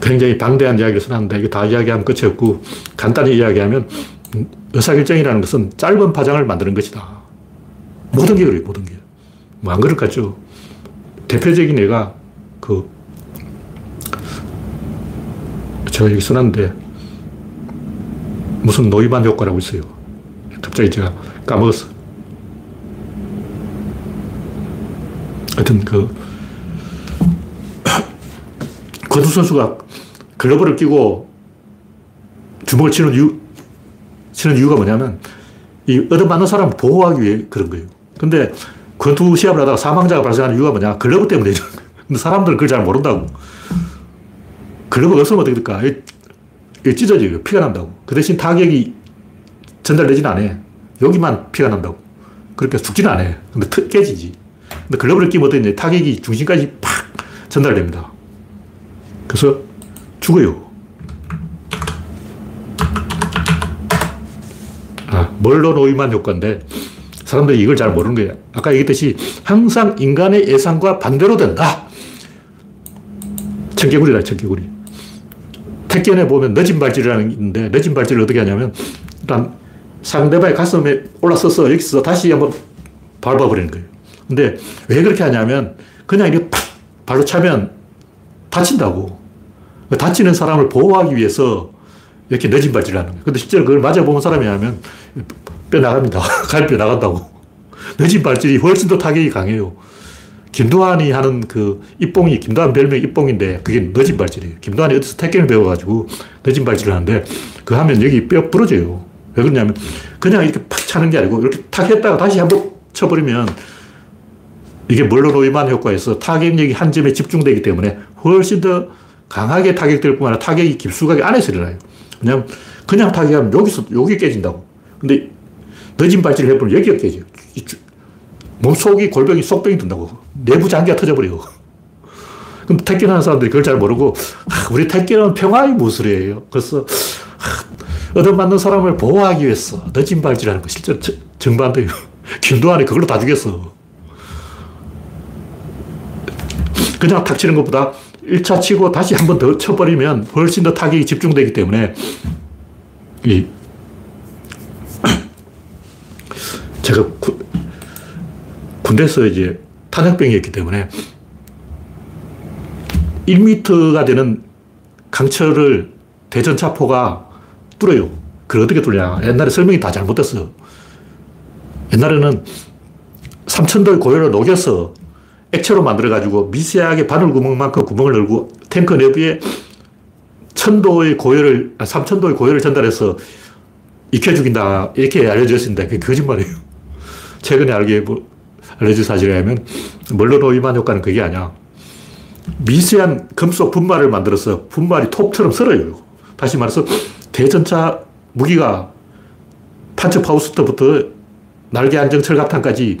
굉장히 방대한 이야기를 써놨는데 이게 다 이야기하면 끝이 없고 간단히 이야기하면 의사결정이라는 것은 짧은 파장을 만드는 것이다. 모든 게 그래요, 모든 게. 뭐 안 그럴 것 같죠? 대표적인 예가 그, 제가 여기 써놨는데, 무슨 노이반 효과라고 있어요. 갑자기 제가 까먹었어. 하여튼 그, 권투 선수가 글러브를 끼고 주먹을 치는 이유, 치는 이유가 뭐냐면, 이 얻어맞는 사람을 보호하기 위해 그런 거예요. 근데 권투 시합을 하다가 사망자가 발생하는 이유가 뭐냐? 글러브 때문에. 근데 사람들은 그걸 잘 모른다고. 글러브가 없으면 어떻게 될까? 이게 찢어져요. 피가 난다고. 그 대신 타격이 전달되지는 않아. 여기만 피가 난다고. 그러니까 죽지는 않아. 근데 트, 깨지지. 근데 글러브를 끼면 어떠냐? 타격이 중심까지 팍 전달됩니다. 그래서 죽어요. 아, 멀로 노이만 효과인데 사람들이 이걸 잘 모르는 거예요. 아까 얘기했듯이 항상 인간의 예상과 반대로 된다. 청개구리다, 청개구리. 택견에 보면 늦은 발질이라는 게 있는데, 늦은 발질을 어떻게 하냐면, 일단 상대방의 가슴에 올라서서 여기서 다시 한번 밟아버리는 거예요. 근데 왜 그렇게 하냐면, 그냥 이렇게 팍 발로 차면 다친다고. 다치는 사람을 보호하기 위해서 이렇게 늦은 발질을 하는 거예요. 근데 실제로 그걸 맞아보는 사람이 하면 뼈 나갑니다. 갈뼈 나간다고. 늦은 발질이 훨씬 더 타격이 강해요. 김두한이 하는 그 입봉이, 김두한 별명 입봉인데 그게 늦은 발질이에요. 김두한이 어디서 태권을 배워가지고 늦은 발질을 하는데 그 하면 여기 뼈 부러져요. 왜 그러냐면 그냥 이렇게 팍 차는 게 아니고 이렇게 탁 했다가 다시 한번 쳐버리면 이게 멀로노이만 효과에서 타격력이 한 점에 집중되기 때문에 훨씬 더 강하게 타격될 뿐만 아니라 타격이 깊숙하게 안에서 일어나요. 왜냐면 그냥 타격하면 여기서, 여기 깨진다고. 근데 늦은 발질을 해보면 여기가 깨져요. 몸속이 골병이 속병이 든다고. 내부 장기가 터져버려요. 그럼 택견하는 사람들이 그걸 잘 모르고, 아, 우리 택견은 평화의 무술이에요. 그래서, 아, 얻어맞는 사람을 보호하기 위해서 늦은 발질하는 거 실제로 정반대예요. 김도환이 그걸로 다 죽였어. 그냥 탁 치는 것보다 1차 치고 다시 한 번 더 쳐버리면 훨씬 더 타격이 집중되기 때문에 이 제가 구, 군대에서 이제 탄약병이었기 때문에 1m가 되는 강철을 대전차포가 뚫어요. 그걸 어떻게 뚫냐. 옛날에 설명이 다 잘못됐어. 옛날에는 삼천도의 고열을 녹여서 액체로 만들어가지고 미세하게 바늘 구멍만큼 구멍을 열고 탱크 내부에 천도의 고열을, 아, 삼천도의 고열을 전달해서 익혀 죽인다. 이렇게 알려졌습니다. 그게 거짓말이에요. 최근에 알게, 뭐, 알려진 사실이라면 멀로 노이만 효과는 그게 아니야. 미세한 금속 분말을 만들어서 분말이 톱처럼 썰어요. 다시 말해서 대전차 무기가 판처 파우스터부터 날개 안정 철 갑탄까지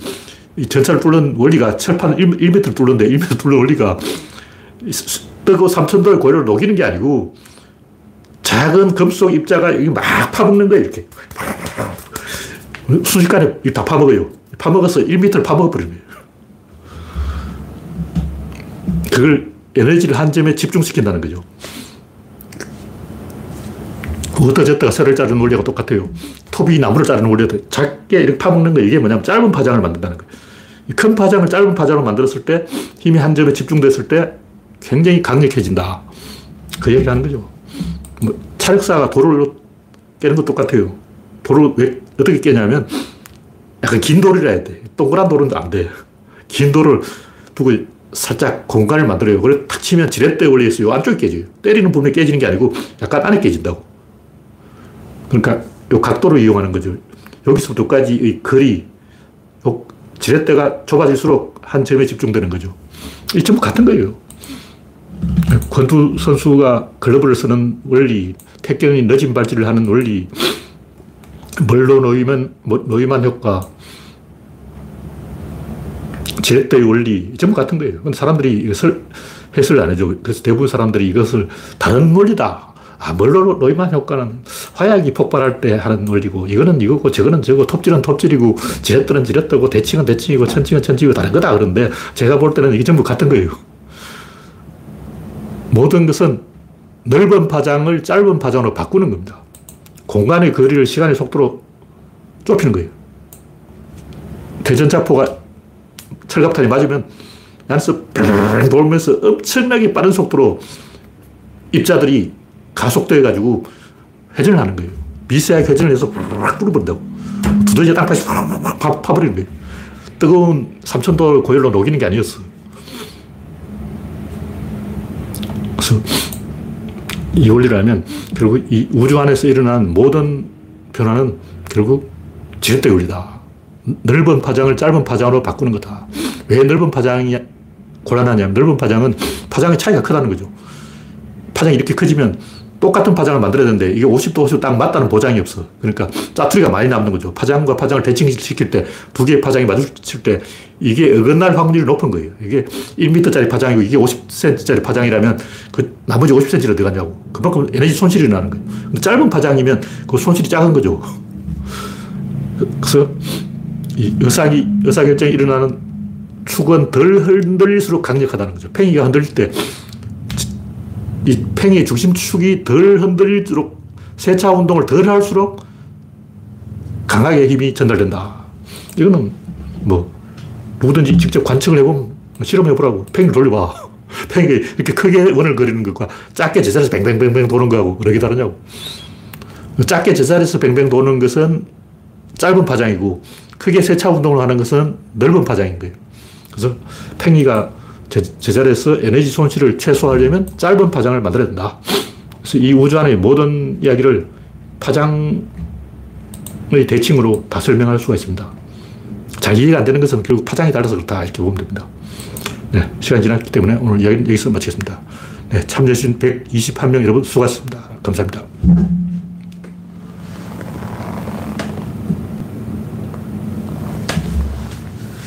이 전차를 뚫는 원리가 철판 1, 1m 뚫는데 1m 뚫는 원리가 뜨고 3천도의 고열을 녹이는 게 아니고 작은 금속 입자가 여기 막 파먹는 거예요, 이렇게. 순식간에 다 파먹어요. 파먹어서 1m를 파먹어버리는 거예요. 그걸 에너지를 한 점에 집중시킨다는 거죠. 어떠저떠가 쇠를 자르는 원리가 똑같아요. 톱이 나무를 자르는 원리가 작게 이렇게 파먹는 거 이게 뭐냐면 짧은 파장을 만든다는 거예요. 큰 파장을 짧은 파장으로 만들었을 때 힘이 한 점에 집중됐을 때 굉장히 강력해진다. 그 얘기를 하는 거죠. 뭐 차력사가 돌을 깨는 것 똑같아요. 돌을 왜 어떻게 깨냐면 약간 긴 돌이라 해야 돼. 동그란 돌은 안 돼. 긴 돌을 두고 살짝 공간을 만들어요. 그걸 탁 치면 지렛대 원리에 있어요. 안쪽에 깨져요. 때리는 부분에 깨지는 게 아니고 약간 안에 깨진다고. 그러니까 요 각도를 이용하는 거죠. 여기서부터 여기까지의 거리, 요 지렛대가 좁아질수록 한 점에 집중되는 거죠. 이 전부 같은 거예요. 권투 선수가 글러브를 쓰는 원리, 태경이 늦은 발질을 하는 원리, 멀로 놓이면 뭐, 놓이만 효과, 지렛대의 원리, 전부 같은 거예요. 근데 사람들이 이것을 해석을 안 해줘. 그래서 대부분 사람들이 이것을 다른 원리다. 아, 멀로 놓이만 효과는 화약이 폭발할 때 하는 원리고, 이거는 이거고, 저거는 저거, 톱질은 톱질이고, 지렛대는 지렛대고, 대칭은 대칭이고, 천칭은 천칭이고, 다른 거다. 그런데 제가 볼 때는 이게 전부 같은 거예요. 모든 것은 넓은 파장을 짧은 파장으로 바꾸는 겁니다. 공간의 거리를 시간의 속도로 좁히는 거예요. 대전차포가 철갑탄이 맞으면 안에서 돌면서 엄청나게 빠른 속도로 입자들이 가속도해가지고 회전을 하는 거예요. 미세하게 회전을 해서 뚫어버린다고. 두더지 땅파시 파버리는 거예요. 뜨거운 3천도 고열로 녹이는 게 아니었어. 그래서 이 원리를 알면 결국 이 우주 안에서 일어난 모든 변화는 결국 지렛대 원리다. 넓은 파장을 짧은 파장으로 바꾸는 거다. 왜 넓은 파장이 곤란하냐면 넓은 파장은 파장의 차이가 크다는 거죠. 파장이 이렇게 커지면 똑같은 파장을 만들어야 되는데 이게 50도 50도 딱 맞다는 보장이 없어. 그러니까 짜투리가 많이 남는 거죠. 파장과 파장을 대칭시킬 때 두 개의 파장이 마주칠 때 이게 어긋날 확률이 높은 거예요. 이게 1m짜리 파장이고 이게 50cm짜리 파장이라면 그 나머지 50cm를 들어가냐고. 그만큼 에너지 손실이 나는 거예요. 짧은 파장이면 그 손실이 작은 거죠. 그래서 이 의사기, 의사결정이 일어나는 축은 덜 흔들릴수록 강력하다는 거죠. 팽이가 흔들릴 때 이 팽이의 중심축이 덜 흔들릴수록 세차 운동을 덜 할수록 강하게 힘이 전달된다. 이거는 뭐 누구든지 직접 관측을 해보면 실험해보라고. 팽이 돌려봐. 팽이 이렇게 크게 원을 그리는 것과 작게 제자리에서 뱅뱅뱅뱅 도는 거하고 그러게 다르냐고. 작게 제자리에서 뱅뱅 도는 것은 짧은 파장이고 크게 세차 운동을 하는 것은 넓은 파장인 거예요. 그래서 팽이가 제자리에서 에너지 손실을 최소화하려면 짧은 파장을 만들어야 된다. 그래서 이 우주 안의 모든 이야기를 파장의 대칭으로 다 설명할 수가 있습니다. 잘 이해가 안 되는 것은 결국 파장이 달라서 그렇다. 이렇게 보면 됩니다. 네, 시간이 지났기 때문에 오늘 이야기는 여기서 마치겠습니다. 네, 참여해주신 121명 여러분 수고하셨습니다. 감사합니다.